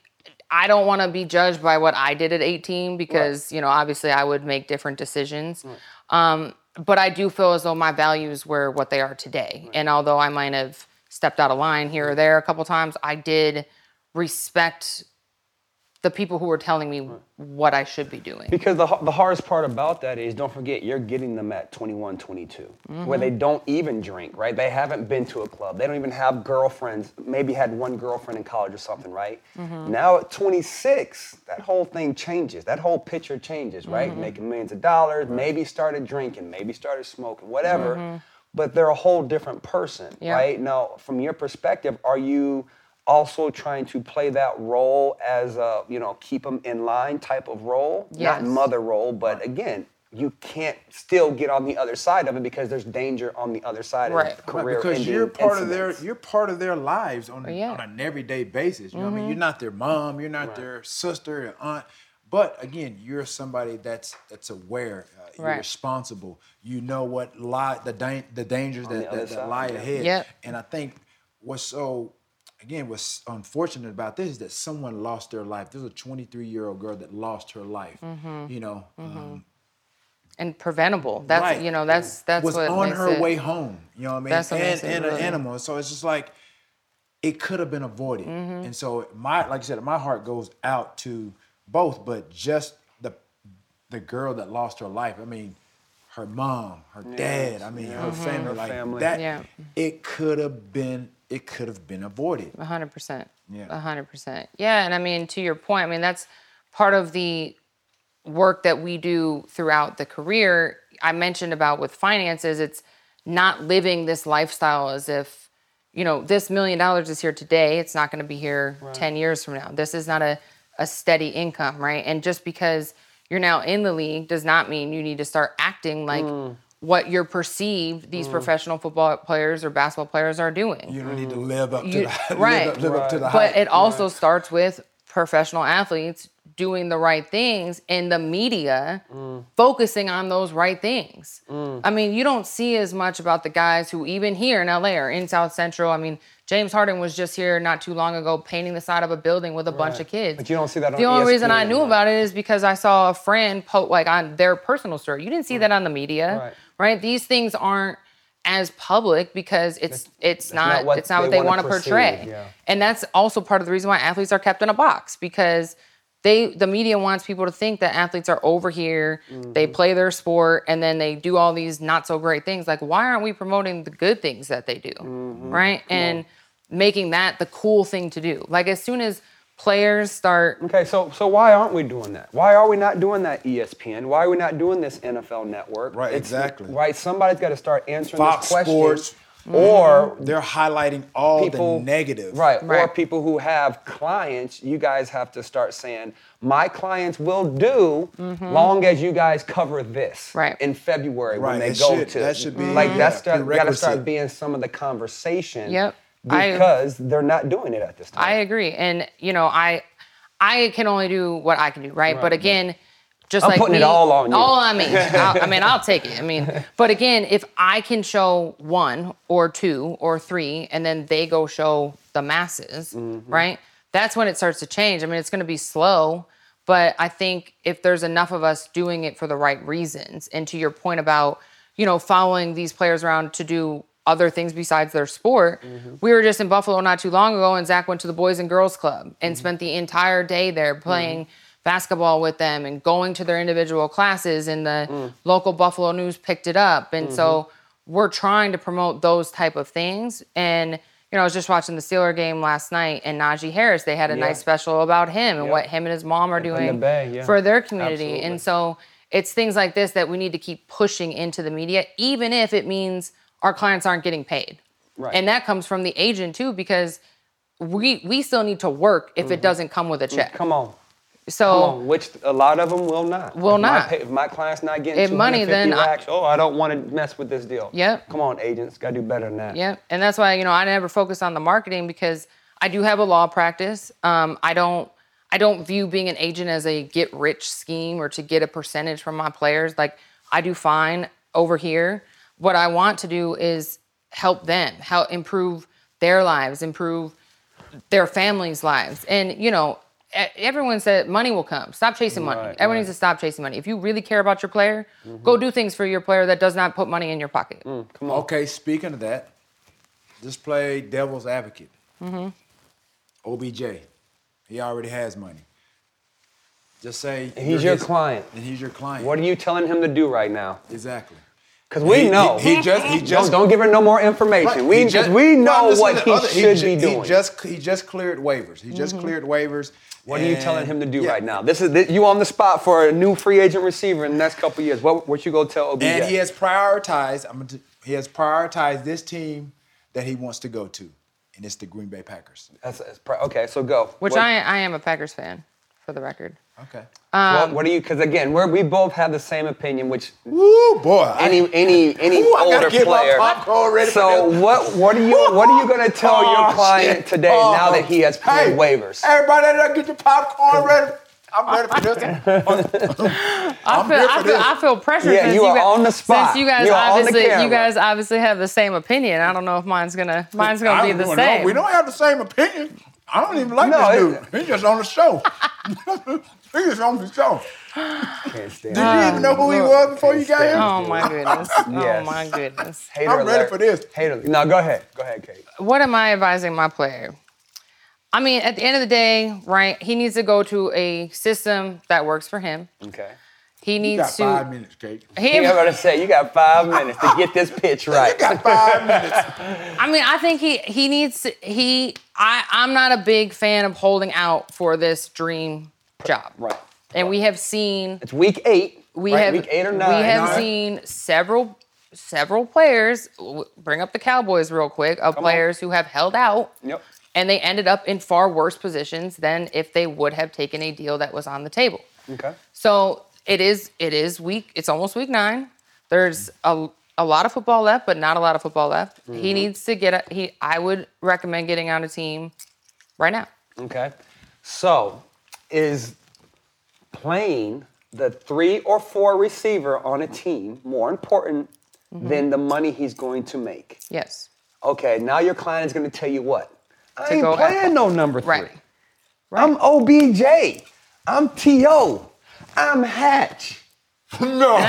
I don't want to be judged by what I did at 18 because, you know, obviously I would make different decisions. Um, but I do feel as though my values were what they are today. And although I might have stepped out of line here or there a couple times, I did respect the people who were telling me what I should be doing. Because the, the hardest part about that is don't forget you're getting them at 21, 22, where Mm-hmm. they don't even drink, right? They haven't been to a club. They don't even have girlfriends. Maybe had one girlfriend in college or something, right? Mm-hmm. Now at 26, that whole thing changes. That whole picture changes, right? Mm-hmm. Making millions of dollars, maybe started drinking, maybe started smoking, whatever. Mm-hmm. But they're a whole different person, Yeah. right? Now, from your perspective, are you also trying to play that role as a you know keep them in line type of role Yes. not mother role but again you can't still get on the other side of it because there's danger on the other side Right. of Right, because you're part of their you're part of their lives on, Yeah. on an everyday basis. You know what I mean? Mm-hmm. You're not their mom, you're not their sister, or aunt, but again, you're somebody that's that's aware. Uh, You're Right. responsible. You know what lie the da- the dangers that, other that, that lie yeah. ahead. Yep. And I think what's so again what's unfortunate about this is that someone lost their life. There's a 23 year old girl that lost her life. Mm-hmm. You know. Um, and preventable. That's Right. you know, that's that's was what on makes her it, way home. You know what I mean? That's what and and really- an animal. So it's just like it could have been avoided. Mm-hmm. And so my like I said, my heart goes out to both, but just the the girl that lost her life. I mean, her mom, her dad. I mean, her mm-hmm. family. Her like family. that. Yeah. It could have been. It could have been avoided. Hundred percent. Yeah. Hundred percent. Yeah, and I mean, to your point, I mean that's part of the work that we do throughout the career. I mentioned about with finances, it's not living this lifestyle as if, you know, this million dollars is here today. It's not going to be here ten years from now. This is not a a steady income, right? And just because you're now in the league does not mean you need to start acting like mm. what you're perceived these mm. professional football players or basketball players are doing. You don't need to mm. live up to You- the live right. up, live up to the But hype. it also starts with professional athletes doing the right things and the media focusing on those right things. Mm. I mean, you don't see as much about the guys who even here in LA or in South Central. I mean, James Harden was just here not too long ago painting the side of a building with a bunch of kids. But you don't see that on The only reason I knew about it is because I saw a friend post like on their personal story. You didn't see mm. that on the media, Right. right? These things aren't as public because it's it's not, not what it's not what they they wanna want to portray. yeah. And that's also part of the reason why athletes are kept in a box because they the media wants people to think that athletes are over here, they Mm-hmm. play their sport, and then they do all these not so great things. Like, why aren't we promoting the good things that they do? Mm-hmm. Right? And making that the cool thing to do. Like as soon as players start Okay, so so why aren't we doing that? Why are we not doing that ESPN? Why are we not doing this NFL network? Right, exactly. Right, somebody's got to start answering Fox this question. Sports. Or They're highlighting all people the negative. Right. Or people who have clients, you guys have to start saying, my clients will do long as you guys cover this Mm-hmm. Right. in February when they it go should- to that should be, like yeah, that's start, gotta start being some of the conversation. Yep. I- Because they're not doing it at this time. I agree, and you know, I I can only do what I can do, right? But again, just I'm like putting it all on you. all on me. I mean, I'll take it. I mean, but again, if I can show one or two or three, and then they go show the masses, Mm-hmm. right? That's when it starts to change. I mean, it's going to be slow, but I think if there's enough of us doing it for the right reasons, and to your point about you know following these players around to do other things besides their sport. Mm-hmm. We were just in Buffalo not too long ago, and Zach went to the Boys and Girls Club and Mm-hmm. spent the entire day there playing basketball with them and going to their individual classes. And the Mm. local Buffalo News picked it up, and Mm-hmm. so we're trying to promote those type of things. And you know, I was just watching the Steeler game last night, and Najee Harris. They had a Yeah. nice special about him and Yeah. what him and his mom are in the doing Bay, yeah. for their community. Absolutely. And so it's things like this that we need to keep pushing into the media, even if it means our clients aren't getting paid. Right. And that comes from the agent too, because we we still need to work if Mm-hmm. it doesn't come with a check. Come on. So on, which a lot of them will not. Will if my not. pay- if my client's not getting If money, 250 then I- oh, I don't want to mess with this deal. Yep. Come on, agents, gotta do better than that. Yeah, and that's why you know I never focus on the marketing because I do have a law practice. Um, I don't I don't view being an agent as a get rich scheme or to get a percentage from my players. Like I do fine over here. What I want to do is help them, help improve their lives, improve their families' lives, and you know. Everyone said money will come. Stop chasing money. Right, Everyone right. needs to stop chasing money. If you really care about your player, go do things for your player that does not put money in your pocket. Come on. Okay, speaking of that, just play devil's advocate. Mm-hmm. OBJ, he already has money. Just say He's your his- client. and he's your client. What are you telling him to do right now? exactly? Because we He- know. he, he just he don't, don't give her no more information. We, He just, just- we know I'm what he other- should ju- be doing. He just he just cleared waivers. He just cleared waivers. Mm-hmm. what are you telling him to do yeah. right now? This is this, you on the spot for a new free agent receiver in the next couple years. What what you go tell OBJ? And he has prioritized. I'm gonna, t- he has prioritized this team that he wants to go to, and it's the Green Bay Packers. That's, that's pri- okay, so go. Which What- I I am a Packers fan, for the record. Okay. what, what do you? Um, because again, we're, we both have the same opinion. Which Woo, boy. I- any any any Ooh, I gotta older get player. ready so what what are you what are you gonna tell your Oh, client shit. today Oh. now that uh-huh. he has cleared Hey, waivers? Everybody, there, get your popcorn ready. I'm ready for this. I feel, I feel. I feel pressure. Yeah, since you are guys, on the spot. Since you guys You are on the obviously, you guys obviously have the same opinion. I don't know if mine's gonna, mine's gonna I be the know. same. We don't have the same opinion. I don't even like No, this it- dude. He's just on the show. He's just on the show. Can't stand Did you even know who he was before you got here? Oh my goodness. Yes. Oh my goodness. Hater I'm ready for this. Hater. No, go ahead. Go ahead, Kate. What am I advising my player? I mean, at the end of the day, right? He needs to go to a system that works for him. Okay. He You needs got to. five minutes, Kate. He, I'm gonna say you got five minutes to get this pitch right. You got five minutes. I mean, I think he he needs to, he. I I'm not a big fan of holding out for this dream job. Right. And we have seen It's week eight. we right? have week eight or nine. we have Nine. seen several several players bring up the Cowboys real quick of on. players who have held out Yep. and they ended up in far worse positions than if they would have taken a deal that was on the table. Okay. So it is it is week it's almost week 9. There's a a lot of football left, but not a lot of football left. Mm-hmm. He needs to get a, he I would recommend getting on a team right now. Okay. So, is playing the three or four receiver on a team more important Mm-hmm. than the money he's going to make? Yes. Okay. Now your client is going to tell you what? I To ain't playing after- no number three. Right. I'm OBJ. I'm To. I'm Hatch. No, no.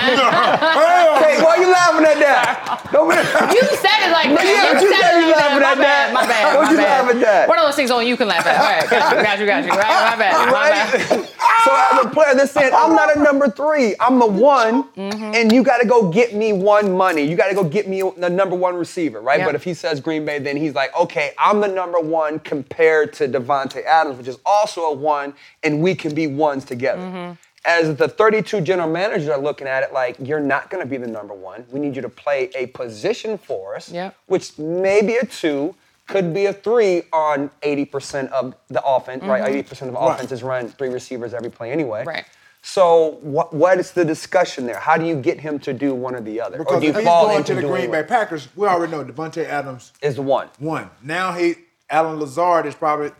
Hey, why are you laughing at that? Don't be- You said it like that. yeah, but you said said you laughing My at that. My bad. Don't my you bad. laugh at that. What are those things only you can laugh at? All right, got you, got you, got you. Right, my bad. My bad. So as a player, they're saying, I'm not a number three. I'm the one, Mm-hmm. and you got to go get me one money. You got to go get me the number one receiver, right? Yep. But if he says Green Bay, then he's like, okay, I'm the number one compared to Davante Adams, which is also a one, and we can be ones together. Mm-hmm. As the 32 general managers are looking at it, like, you're not going to be the number one. We need you to play a position for us, Yep. which may be a two, could be a three on 80% of the offense, right? Mm-hmm. 80% of the Right. offense is run three receivers every play anyway. Right. So what what is the discussion there? How do you get him to do one or the other? or Because do you if he's fall going into to the Green Bay? Packers, we already know Davante Adams Is the one. won. Now he, Allen Lazard is probably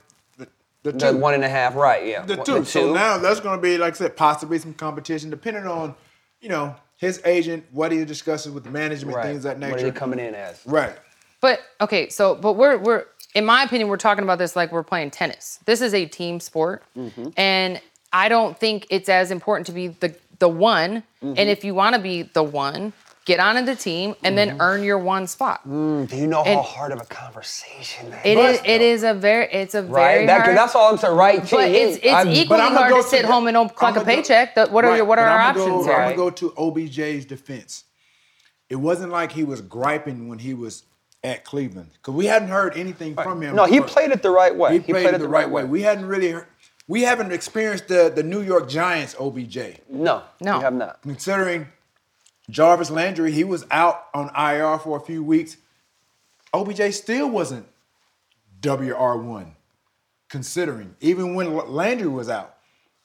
the, the The two. one and a half, right, yeah. the One- two. So now that's going to be, like I said, possibly some competition, depending on, you know, his agent, what he discusses with the management, right. things of that What are they coming in as? Right. But okay, so but we're we're in my opinion we're talking about this like we're playing tennis. This is a team sport, Mm-hmm. and I don't think it's as important to be the the one. Mm-hmm. And if you want to be the one, get on the team and then Mm-hmm. earn your one spot. Do you know how hard of a conversation that It is, is. It though? is a very. It's a Right? very That, hard. that's all I'm saying, right? T, But it's it's I'm- equally I'ma hard go to sit the- home and don't collect a I'ma go- paycheck. What are Right, your what are our I'ma options go, here? I'm gonna go to OBJ's defense. It wasn't like he was griping when he was at Cleveland? Because we hadn't heard anything from him. No, he played it the right way. He played, it the right way. way. We hadn't really, heard, we haven't experienced the the New York Giants OBJ. no, No. we have not. Considering Jarvis Landry, he was out on IR for a few weeks. OBJ still wasn't WR one. Considering even when Landry was out,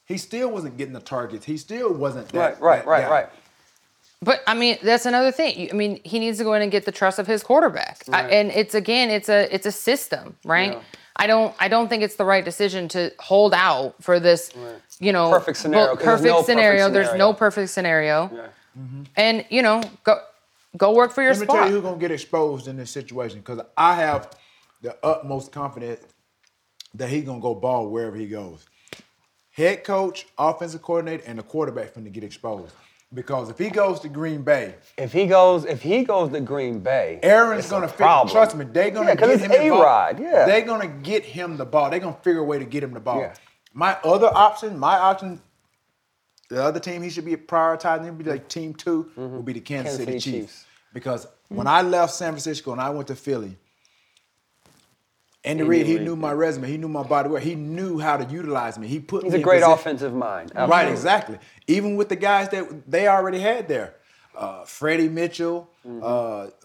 he still wasn't getting the targets. He still wasn't that. Right, right, that right, guy. right. But I mean, that's another thing. I mean, he needs to go in and get the trust of his quarterback. I, and it's again, it's a it's a system, right? Yeah. I don't I don't think it's the right decision to hold out for this, you know, Perfect scenario, well, 'cause perfect no perfect scenario. There's no perfect scenario, Yeah. Mm-hmm. and you know, go go work for your Let me spot. tell you who's gonna get exposed in this situation because I have the utmost confidence that he's gonna go ball wherever he goes. Head coach, offensive coordinator, and the quarterback finna get exposed. Because if he goes to Green Bay, If he goes, if he goes to Green Bay, Aaron's it's gonna fit. problem. Trust me, they're gonna Yeah, 'cause get it's him the ball. A-Rod, yeah. They're gonna get him the ball. They're gonna figure a way to get him the ball. Yeah. My other option, my option, the other team he should be prioritizing, he'd be like team 2 will be the Kansas, Kansas City, City Chiefs. Chiefs. Because when I left San Francisco and I went to Philly, Andy Reid, he knew my resume. He knew my body work. He knew how to utilize me. He put He's me a great offensive mind. Right, exactly. Even with the guys that they already had there, uh, Freddie Mitchell, Mm-hmm.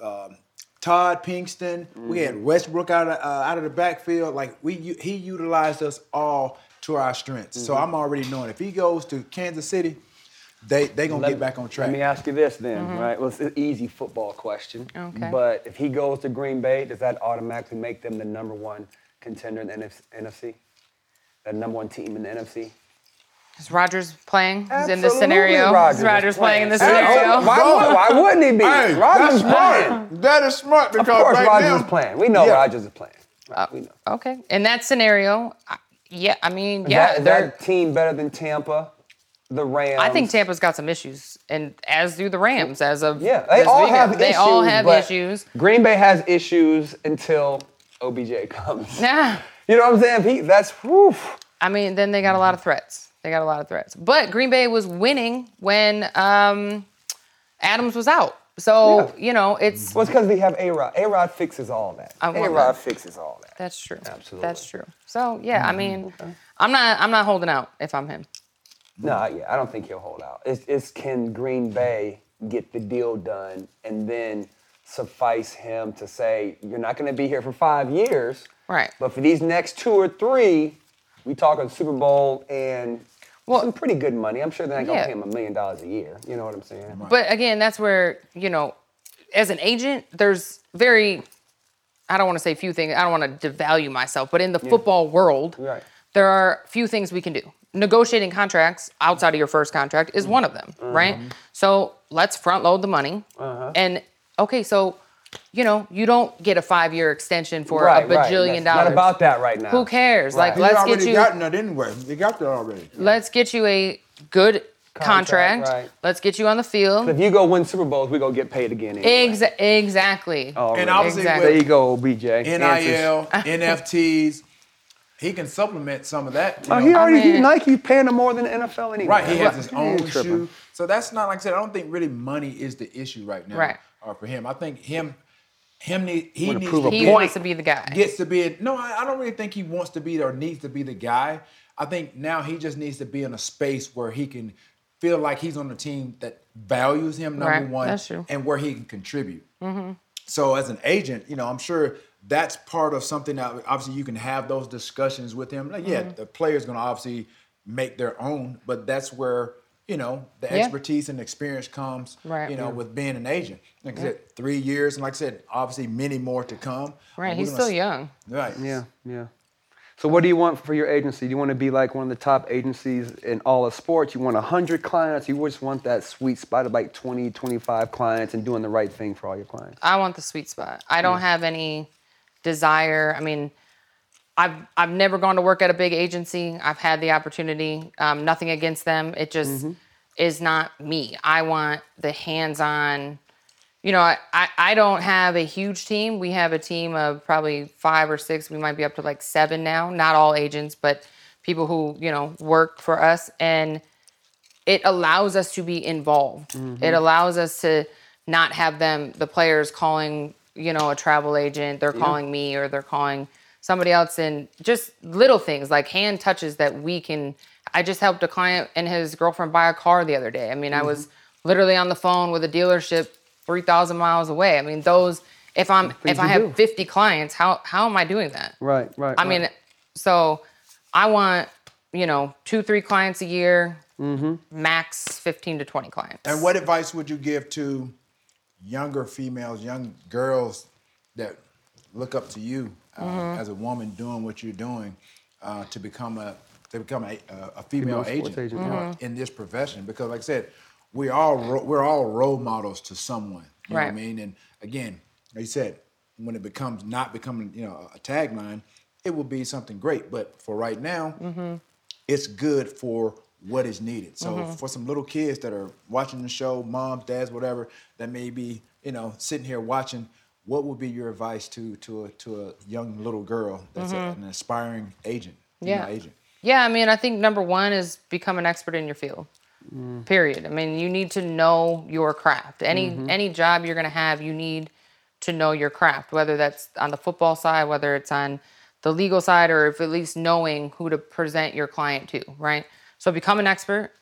uh, um, Todd Pinkston. We had Westbrook out of uh, out of the backfield. Like we, he utilized us all to our strengths. So Mm-hmm. I'm already knowing if he goes to Kansas City, they they gonna Let- get back on track. Let me ask you this then, right? Well, it's an easy football question. Okay. But if he goes to Green Bay, does that automatically make them the number one contender in the NFC? The number one team in the NFC? Is Rodgers playing? He's in this Absolutely scenario. Rodgers Is is Rodgers playing in this Hey, scenario? oh, why, why wouldn't he be? Hey, Rodgers that's is playing. smart. That is smart because Of course, right Rodgers now, is playing. We know Yeah. Rodgers is playing. Right, Uh, we know. Okay. In that scenario, I- yeah, I mean, yeah, that, that team better than Tampa, the Rams? I think Tampa's got some issues, and as do the Rams. As of Yeah, they all weekend. have they issues. all have issues. Green Bay has issues until OBJ comes. Nah, You know what I'm saying? He, that's whew. I mean, then they got a lot of threats. They got a lot of threats. But Green Bay was winning when um, Adams was out. So Yeah. you know, it's Well, it's because we have A Rod. A Rod fixes all that. I A want Rod fixes all that. that's true. Absolutely. That's true. So yeah, I mm-hmm. mean, I'm not I'm not holding out if I'm him. No, yeah, I don't think he'll hold out. It's, it's can Green Bay get the deal done and then suffice him to say, you're not going to be here for five years. Right. But for these next two or three, we talking Super Bowl and Well- some pretty good money. I'm sure they're not going to Yeah. pay him a million dollars a year. You know what I'm saying? But again, that's where, you know, as an agent, there's very, I don't want to say few things, I don't want to devalue myself, but in the football world, Right. there are few things we can do. Negotiating contracts outside of your first contract is one of them, right? Mm-hmm. So let's front load the money. Uh-huh. And okay, so, you know, you don't get a five year extension for right, a bajillion That's dollars. Not about that right now. Who cares? Like, Right. He let's get already you. gotten that anyway. They got that already. Let's get you a good Contract, contract. right. Let's get you on the field. If you go win Super Bowls, we go get paid again. Anyway. Exa- exactly. Already. And obviously Exactly. there you go, BJ. NIL, NFTs. He can supplement some of that. you Oh, know. he already he, mean- Nike paying him more than the NFL anyway. Right, he has his own shoe. So that's not like I said. I don't think really money is the issue right now. Right. Or for him, I think him, him need he Wanna needs prove to a he get- wants to be the guy. gets to be. No, I, I don't really think he wants to be or needs to be the guy. I think now he just needs to be in a space where he can feel like he's on a team that values him number Right, one, that's true. and where he can contribute. So as an agent, you know, I'm sure that's part of something that obviously you can have those discussions with him. Like, yeah, Mm-hmm. the player's going to obviously make their own, but that's where you know the Yeah. expertise and experience comes. Right. You know, with being an agent. Like I said, three years, and like I said, obviously many more to come. right. He's still s- young. Right. Yeah, yeah. So what do you want for your agency? Do you want to be like one of the top agencies in all of sports? You want 100 clients? You just want that sweet spot of like 20, 25 clients and doing the right thing for all your clients? I want the sweet spot. I don't have any desire. I mean, I've I've never gone to work at a big agency. I've had the opportunity. Um, nothing against them. It just is not me. I want the hands-on. You know, I, I I don't have a huge team. We have a team of probably five or six. We might be up to like seven now. Not all agents, but people who you know work for us and it allows us to be involved. It allows us to not have them, the players calling you know, a travel agent, they're calling me or they're calling somebody else and just little things like hand touches that we can I just helped a client and his girlfriend buy a car the other day. I mean, I was Mm-hmm. literally on the phone with a dealership 3,000 miles away. I mean, those if I'm if I have do. 50 clients, how how am I doing that? Right, right. I mean, so I want, you know, 2 3 clients a year. Mm-hmm. Max 15 to 20 clients. And what advice would you give to younger females, young girls that look up to you uh, Mm-hmm. as a woman doing what you're doing uh, to become a to become a, a- a female, Female agent, agent, Mm-hmm. in this profession? Because, like I said, we all ro- we're all role models to someone. You know what I mean? And again, like you said, when it becomes not becoming you know a tagline, it will be something great. But for right now, Mm-hmm. it's good for what is needed. So Mm-hmm. for some little kids that are watching the show, moms, dads, whatever, that may be, you know, sitting here watching, what would be your advice to to a to a young little girl that's a- an aspiring agent, female Mm-hmm. Yeah. agent? Yeah, I mean, I think number one is become an expert in your field. Period. I mean, you need to know your craft. Any any job you're gonna have, you need to know your craft. Whether that's on the football side, whether it's on the legal side, or if at least knowing who to present your client to. Right. So become an expert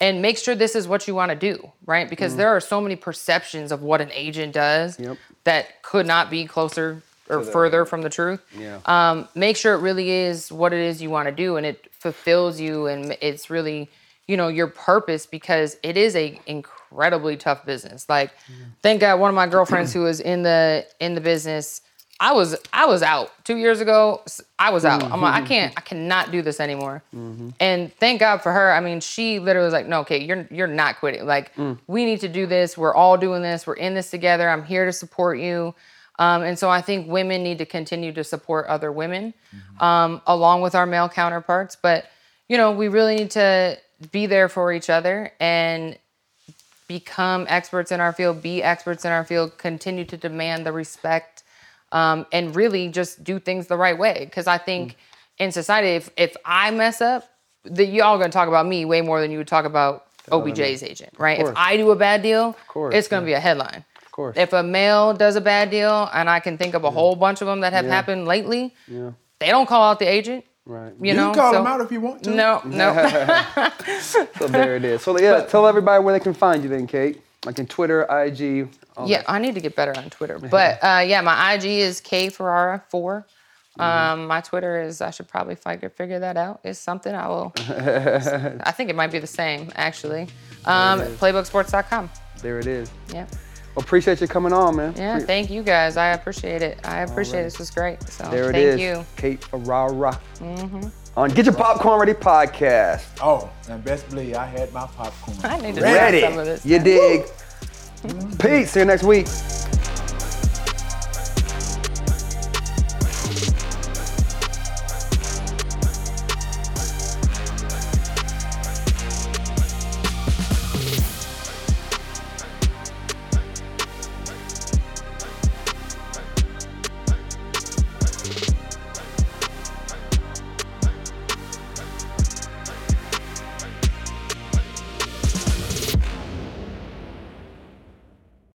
and make sure this is what you want to do. Right. Because there are so many perceptions of what an agent does Yep. that could not be closer or further from the truth Yeah. um, make sure it really is what it is you want to do and it fulfills you and it's really you know your purpose because it is a incredibly tough business like thank god one of my girlfriends who was in the in the business i was i was out two years ago. I was out. I'm like i can't i cannot do this anymore. And thank god for her. I mean she literally was like no okay you're you're not quitting. Like we need to do this. We're all doing this. We're in this together. I'm here to support you. Um, and so I think women need to continue to support other women um, along with our male counterparts. But, you know, we really need to be there for each other and become experts in our field, be experts in our field, continue to demand the respect, um, and really just do things the right way. Because I think in society, if, if I mess up, that y'all gonna talk about me way more than you would talk about OBJ's agent, right? If. I do a bad deal, course, it's gonna be a headline. Of course. If a male does a bad deal, and I can think of a whole bunch of them that have Yeah. happened lately, yeah. they don't call out the agent. Right. You, You know, can call so- them out if you want to. No, no. So there it is. So yeah, tell everybody where they can find you then, Kate. Like in Twitter, IG. yeah, that. I need to get better on Twitter. But uh, yeah, my IG is K Ferrara 4 Mm-hmm. Um, my Twitter is I should probably figure figure that out. It's something I will. I think it might be the same actually. Um, playbooksports.com. There it is. Yeah, Well, appreciate you coming on, man. yeah. Pre- Thank you guys. I appreciate it. I appreciate it. This was great. So There it thank is. you. Kate Ferrara. Mm-hmm. On Get Your Popcorn Ready podcast. Oh, and best believe I had my popcorn. I need to Ready. some of this. You dig? Peace. See you next week.